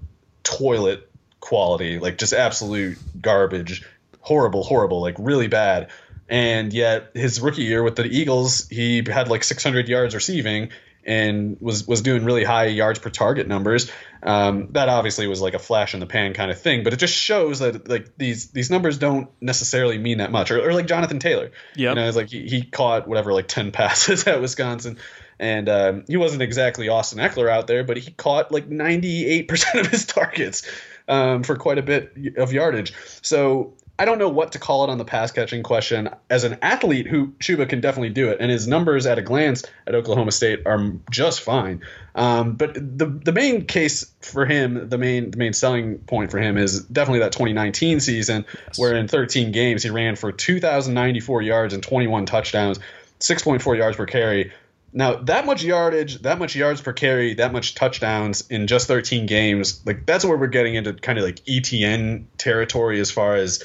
S5: toilet quality, like just absolute garbage, horrible, horrible, like really bad. And yet his rookie year with the Eagles, he had like 600 yards receiving and was was doing really high yards per target numbers. Um, that obviously was like a flash in the pan kind of thing, but it just shows that like these these numbers don't necessarily mean that much. Or, or like Jonathan Taylor,
S4: Yep.
S5: you know, it's like he, he caught whatever like 10 passes at Wisconsin. And um, he wasn't exactly Austin Ekeler out there, but he caught like 98% of his targets um, for quite a bit of yardage. So I don't know what to call it on the pass catching question. As an athlete who Chuba can definitely do it, and his numbers at a glance at Oklahoma State are just fine. Um, but the the main case for him, the main the main selling point for him is definitely that 2019 season, yes. where in 13 games he ran for 2,094 yards and 21 touchdowns, 6.4 yards per carry. Now that much yardage, that much yards per carry, that much touchdowns in just 13 games, like that's where we're getting into kind of like ETN territory as far as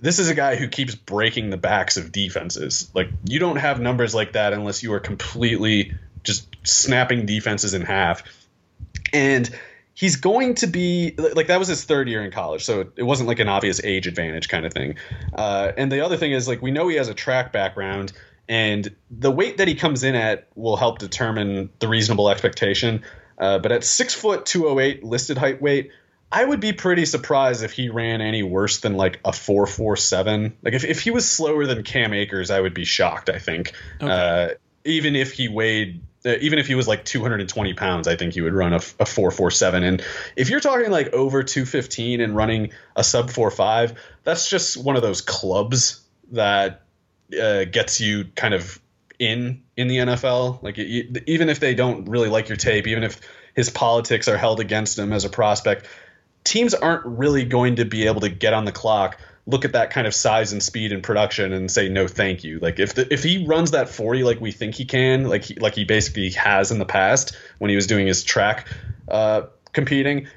S5: this is a guy who keeps breaking the backs of defenses. Like you don't have numbers like that unless you are completely just snapping defenses in half. And he's going to be like that was his third year in college, so it wasn't like an obvious age advantage kind of thing. Uh, and the other thing is like we know he has a track background and the weight that he comes in at will help determine the reasonable expectation. Uh, but at six foot two oh eight listed height weight, I would be pretty surprised if he ran any worse than like a four four seven. Like if, if he was slower than Cam Akers, I would be shocked. I think okay. uh, even if he weighed. Uh, even if he was like 220 pounds, I think he would run a, a 447. And if you're talking like over 215 and running a sub 45, that's just one of those clubs that uh, gets you kind of in in the NFL. Like even if they don't really like your tape, even if his politics are held against him as a prospect, teams aren't really going to be able to get on the clock, look at that kind of size and speed and production, and say no, thank you. Like if the, if he runs that forty like we think he can, like he, like he basically has in the past when he was doing his track uh, competing,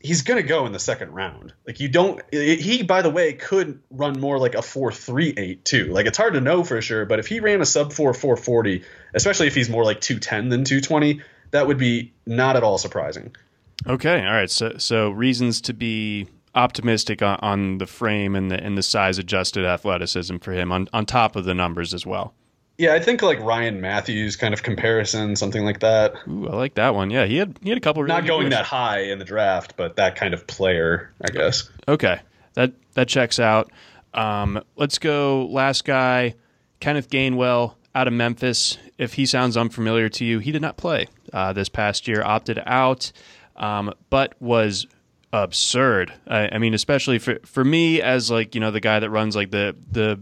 S5: he's going to go in the second round. Like you don't he by the way could run more like a 438 too. Like it's hard to know for sure, but if he ran a sub 4 440, especially if he's more like 210 than 220, that would be not at all surprising.
S4: Okay, all right. So so reasons to be optimistic on, on the frame and the and the size adjusted athleticism for him on on top of the numbers as well.
S5: Yeah, I think like Ryan Mathews kind of comparison, something like that.
S4: Ooh, I like that one. Yeah, he had he had a couple. Really
S5: Not going that high in the draft, but that kind of player, I guess.
S4: Okay, that that checks out. Um, let's go. Last guy, Kenneth Gainwell out of Memphis. If he sounds unfamiliar to you, he did not play uh, this past year, opted out, um, but was absurd. I, I mean, especially for for me as like you know the guy that runs like the the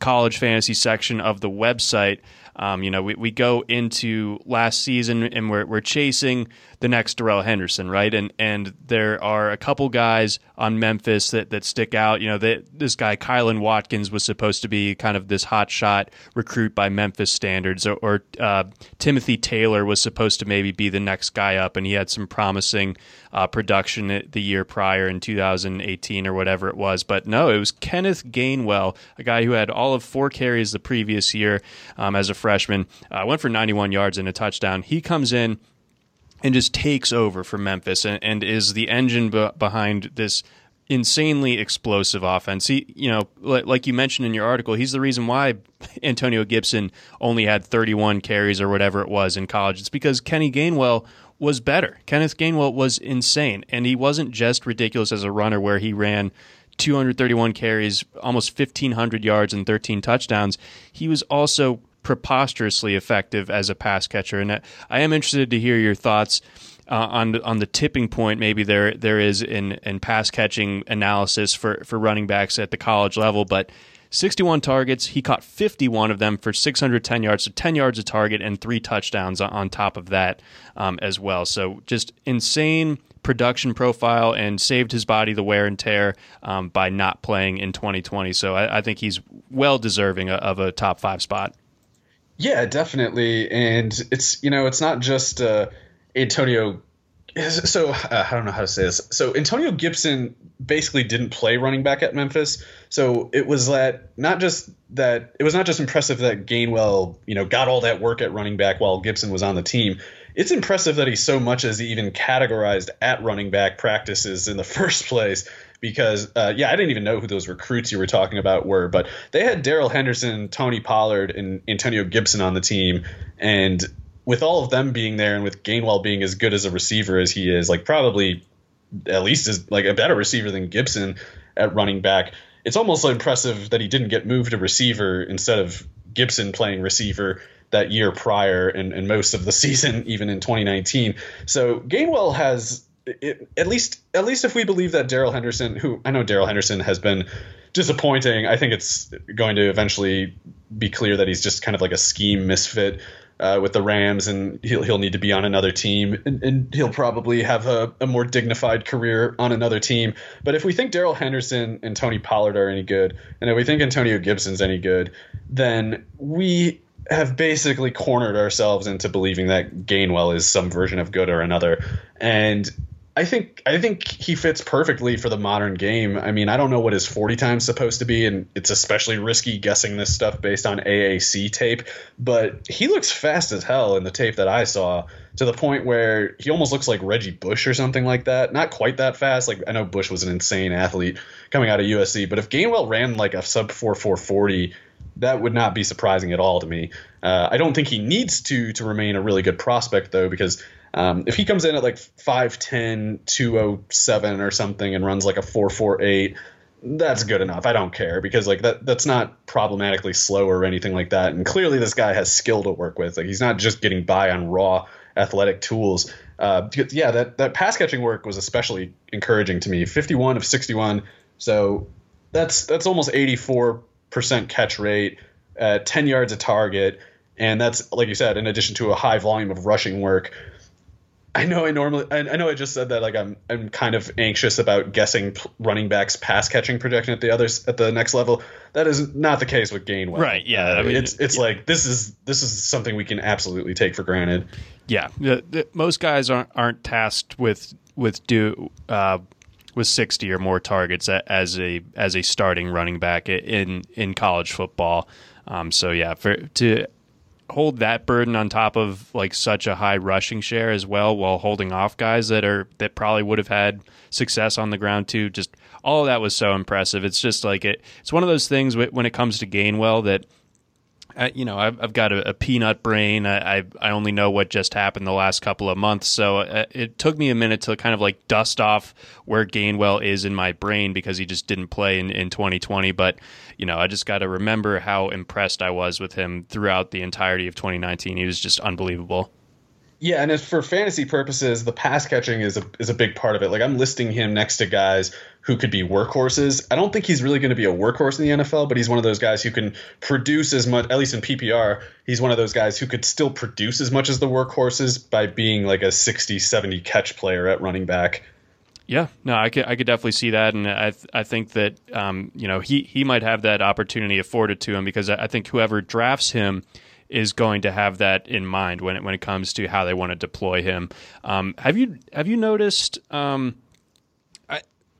S4: college fantasy section of the website. Um, you know, we, we go into last season and we're, we're chasing the next Darrell Henderson, right? And and there are a couple guys on Memphis that, that stick out. You know, that this guy Kylan Watkins was supposed to be kind of this hot shot recruit by Memphis standards, or, or uh, Timothy Taylor was supposed to maybe be the next guy up, and he had some promising uh, production the year prior in 2018 or whatever it was. But no, it was Kenneth Gainwell, a guy who had all of four carries the previous year um, as a freshman, uh, went for 91 yards and a touchdown. He comes in and just takes over for Memphis and, and is the engine behind this insanely explosive offense. He, you know, like you mentioned in your article, he's the reason why Antonio Gibson only had 31 carries or whatever it was in college. It's because Kenny Gainwell was better. Kenneth Gainwell was insane, and he wasn't just ridiculous as a runner where he ran 231 carries, almost 1500 yards and 13 touchdowns. He was also preposterously effective as a pass catcher. And I am interested to hear your thoughts uh, on on the tipping point. Maybe there there is in in pass catching analysis for for running backs at the college level, but. 61 targets. He caught 51 of them for 610 yards, so 10 yards a target and three touchdowns on top of that um, as well. So just insane production profile and saved his body the wear and tear um, by not playing in 2020. So I, I think he's well deserving of a top five spot.
S5: Yeah, definitely. And it's, you know, it's not just uh, Antonio. So uh, I don't know how to say this. So Antonio Gibson basically didn't play running back at Memphis. So it was that not just that it was not just impressive that Gainwell, you know, got all that work at running back while Gibson was on the team. It's impressive that he so much as even categorized at running back practices in the first place because uh, yeah, I didn't even know who those recruits you were talking about were, but they had Darrell Henderson, Tony Pollard, and Antonio Gibson on the team, and with all of them being there, and with Gainwell being as good as a receiver as he is, like probably at least as like a better receiver than Gibson at running back. It's almost impressive that he didn't get moved to receiver instead of Gibson playing receiver that year prior and, and most of the season, even in 2019. So Gainwell has it, at least at least if we believe that Darrell Henderson, who I know Darrell Henderson has been disappointing. I think it's going to eventually be clear that he's just kind of like a scheme misfit uh, with the Rams, and he'll he'll need to be on another team, and, and he'll probably have a, a, more dignified career on another team. But if we think Darrell Henderson and Tony Pollard are any good, and if we think Antonio Gibson's any good, then we have basically cornered ourselves into believing that Gainwell is some version of good or another, and I think I think he fits perfectly for the modern game. I mean, I don't know what his 40 times supposed to be, and it's especially risky guessing this stuff based on AAC tape. But he looks fast as hell in the tape that I saw, to the point where he almost looks like Reggie Bush or something like that. Not quite that fast. Like I know Bush was an insane athlete coming out of USC, but if Gainwell ran like a sub 4 440 that would not be surprising at all to me. Uh, I don't think he needs to to remain a really good prospect though, because um, if he comes in at like 5'10, 207 or something and runs like a 448, that's good enough. I don't care because like that that's not problematically slow or anything like that. And clearly this guy has skill to work with. Like he's not just getting by on raw athletic tools. Uh, yeah, that that pass catching work was especially encouraging to me. 51 of 61. So that's that's almost 84 percent catch rate, at 10 yards a target, and that's like you said, in addition to a high volume of rushing work. I know I normally I, know I just said that like I'm I'm kind of anxious about guessing running backs pass catching projection at the others at the next level. That is not the case with Gainwell.
S4: Right. Yeah. I
S5: mean, it's it's yeah. like this is this is something we can absolutely take for granted.
S4: Yeah. The, the, most guys aren't aren't tasked with with do uh, with 60 or more targets as a as a starting running back in in college football. Um, so yeah, for to hold that burden on top of like such a high rushing share as well while holding off guys that are that probably would have had success on the ground too? Just all that was so impressive. It's just like it it's one of those things when it comes to gainwell that I, you know, I've, I've got a, a, peanut brain. I, I, I only know what just happened the last couple of months, so uh, it took me a minute to kind of like dust off where Gainwell is in my brain because he just didn't play in, in 2020. But you know, I just got to remember how impressed I was with him throughout the entirety of 2019. He was just unbelievable.
S5: Yeah, and for fantasy purposes, the pass catching is a is a big part of it. Like I'm listing him next to guys who could be workhorses. I don't think he's really going to be a workhorse in the NFL, but he's one of those guys who can produce as much. At least in PPR, he's one of those guys who could still produce as much as the workhorses by being like a 60, 70 catch player at running back.
S4: Yeah, no, I could I could definitely see that, and I th- I think that um, you know he he might have that opportunity afforded to him because I think whoever drafts him is going to have that in mind when it when it comes to how they want to deploy him. Um, have you have you noticed? Um, I,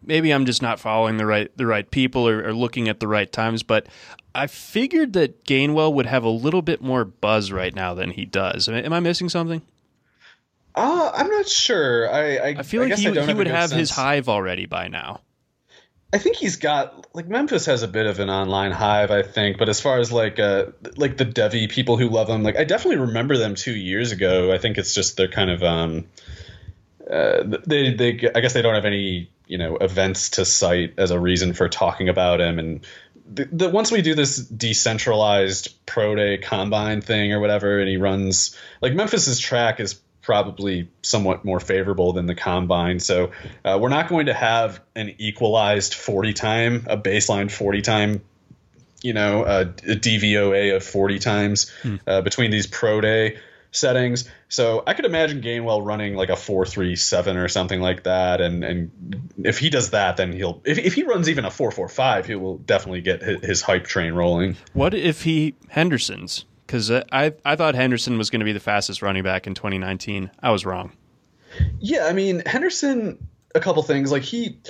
S4: maybe I'm just not following the right the right people or, or, looking at the right times, but I figured that Gainwell would have a little bit more buzz right now than he does. Am, I missing something?
S5: Uh, I'm not sure. I I,
S4: I feel like he, he would have sense. his hive already by now.
S5: I think he's got like Memphis has a bit of an online hive, I think. But as far as like uh like the Devi people who love him, like I definitely remember them two years ago. I think it's just they're kind of um uh, they they I guess they don't have any you know events to cite as a reason for talking about him and the, the, once we do this decentralized pro day combine thing or whatever and he runs like Memphis's track is probably somewhat more favorable than the combine. So uh, we're not going to have an equalized 40 time, a baseline 40 time, you know, a, a DVOA of 40 times hmm. uh, between these pro day settings. So I could imagine Gainwell running like a 437 or something like that. And, and if he does that, then he'll, if, if he runs even a 445, he will definitely get his, his hype train rolling.
S4: What if he Henderson's? because I I thought Henderson was going to be the fastest running back in 2019. I was wrong.
S5: Yeah, I mean Henderson. A couple things like he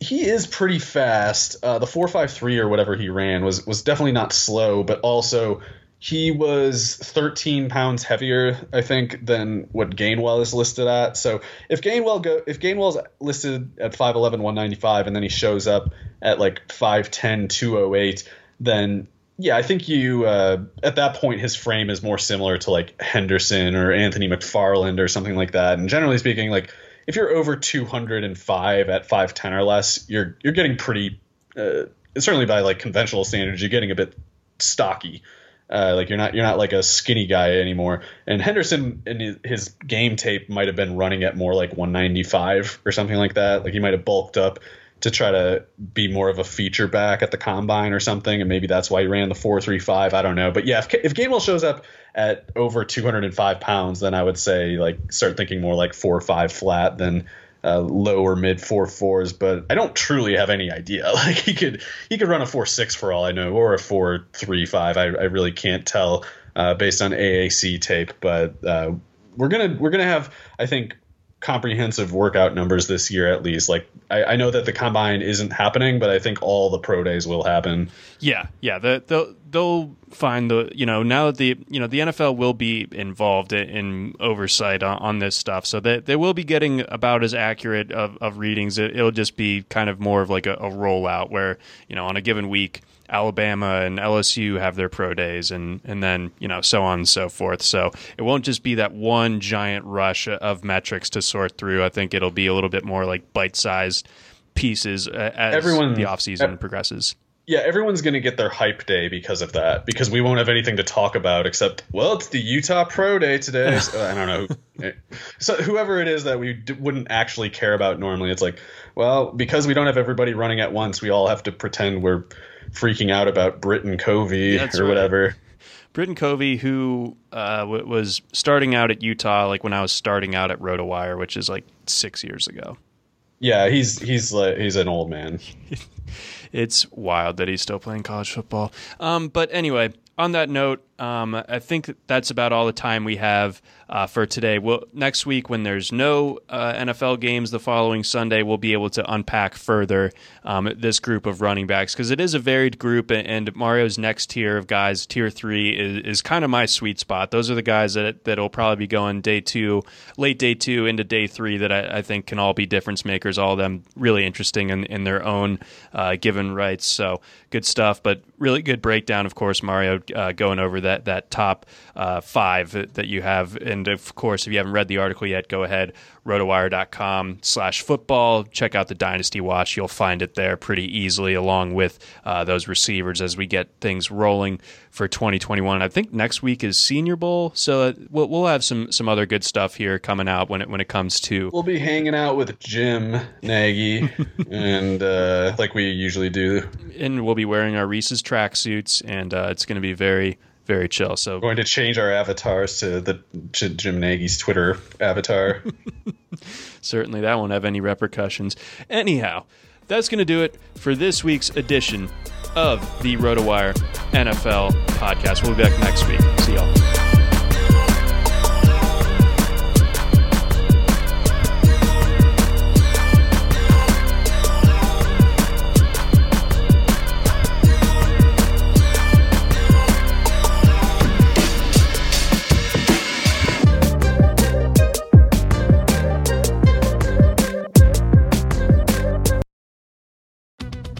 S5: he is pretty fast. Uh, the four five three or whatever he ran was was definitely not slow, but also he was 13 pounds heavier, I think, than what Gainwell is listed at. So if Gainwell go if Gainwell's listed at 5'11", 195, and then he shows up at like 5'10", 208, then yeah, I think you uh, at that point his frame is more similar to like Henderson or Anthony McFarland or something like that. And generally speaking, like if you're over 205 at 5'10 or less, you're you're getting pretty uh, certainly by like conventional standards, you're getting a bit stocky. Uh, like you're not you're not like a skinny guy anymore. And Henderson in his game tape might have been running at more like 195 or something like that. Like he might have bulked up to try to be more of a feature back at the combine or something, and maybe that's why he ran the four three five. I don't know, but yeah, if, if Gainwell shows up at over 205 pounds, then I would say like start thinking more like four or five flat than uh, low or mid four fours. But I don't truly have any idea. Like he could he could run a four six for all I know, or a four three five. I, I really can't tell uh, based on AAC tape, but uh, we're gonna we're gonna have I think comprehensive workout numbers this year at least. Like I, I, know that the combine isn't happening, but I think all the pro days will happen.
S4: Yeah, yeah. The, they'll they'll find the you know now that the you know the NFL will be involved in oversight on, on this stuff, so they they will be getting about as accurate of, of readings. It, will just be kind of more of like a, a rollout where you know on a given week Alabama and LSU have their pro days, and and then you know so on and so forth. So it won't just be that one giant rush of metrics to sort through. I think it'll be a little bit more like bite sized pieces as Everyone, the offseason ev- progresses.
S5: Yeah, everyone's going to get their hype day because of that. Because we won't have anything to talk about except, well, it's the Utah Pro Day today. So, I don't know. so whoever it is that we d- wouldn't actually care about normally, it's like, well, because we don't have everybody running at once, we all have to pretend we're freaking out about Britton Covey or right. whatever.
S4: Britton Covey, who uh, w- was starting out at Utah, like when I was starting out at RotoWire, which is like six years ago.
S5: Yeah, he's he's like he's an old man.
S4: it's wild that he's still playing college football. Um, but anyway, on that note, um, I think that's about all the time we have uh, for today. We'll, next week, when there's no uh, NFL games the following Sunday, we'll be able to unpack further um, this group of running backs because it is a varied group. And Mario's next tier of guys, tier three, is, is kind of my sweet spot. Those are the guys that that'll probably be going day two, late day two into day three that I, I think can all be difference makers. All of them really interesting in, in their own uh, given rights. So good stuff. But really good breakdown, of course, Mario uh, going over that that top uh, five that you have. And of course, if you haven't read the article yet, go ahead, rotowire.com slash football. Check out the Dynasty Watch. You'll find it there pretty easily, along with uh, those receivers as we get things rolling for 2021. I think next week is Senior Bowl, so we'll, we'll have some some other good stuff here coming out when it when it comes to.
S5: We'll be hanging out with Jim Nagy, and uh, like we usually do,
S4: and we'll be wearing our Reese's tracksuits, and uh, it's going to be very very chill. So
S5: We're going to change our avatars to the to Jim Nagy's Twitter avatar.
S4: Certainly, that won't have any repercussions. Anyhow, that's going to do it for this week's edition of the RotoWire NFL podcast. We'll be back next week. See y'all.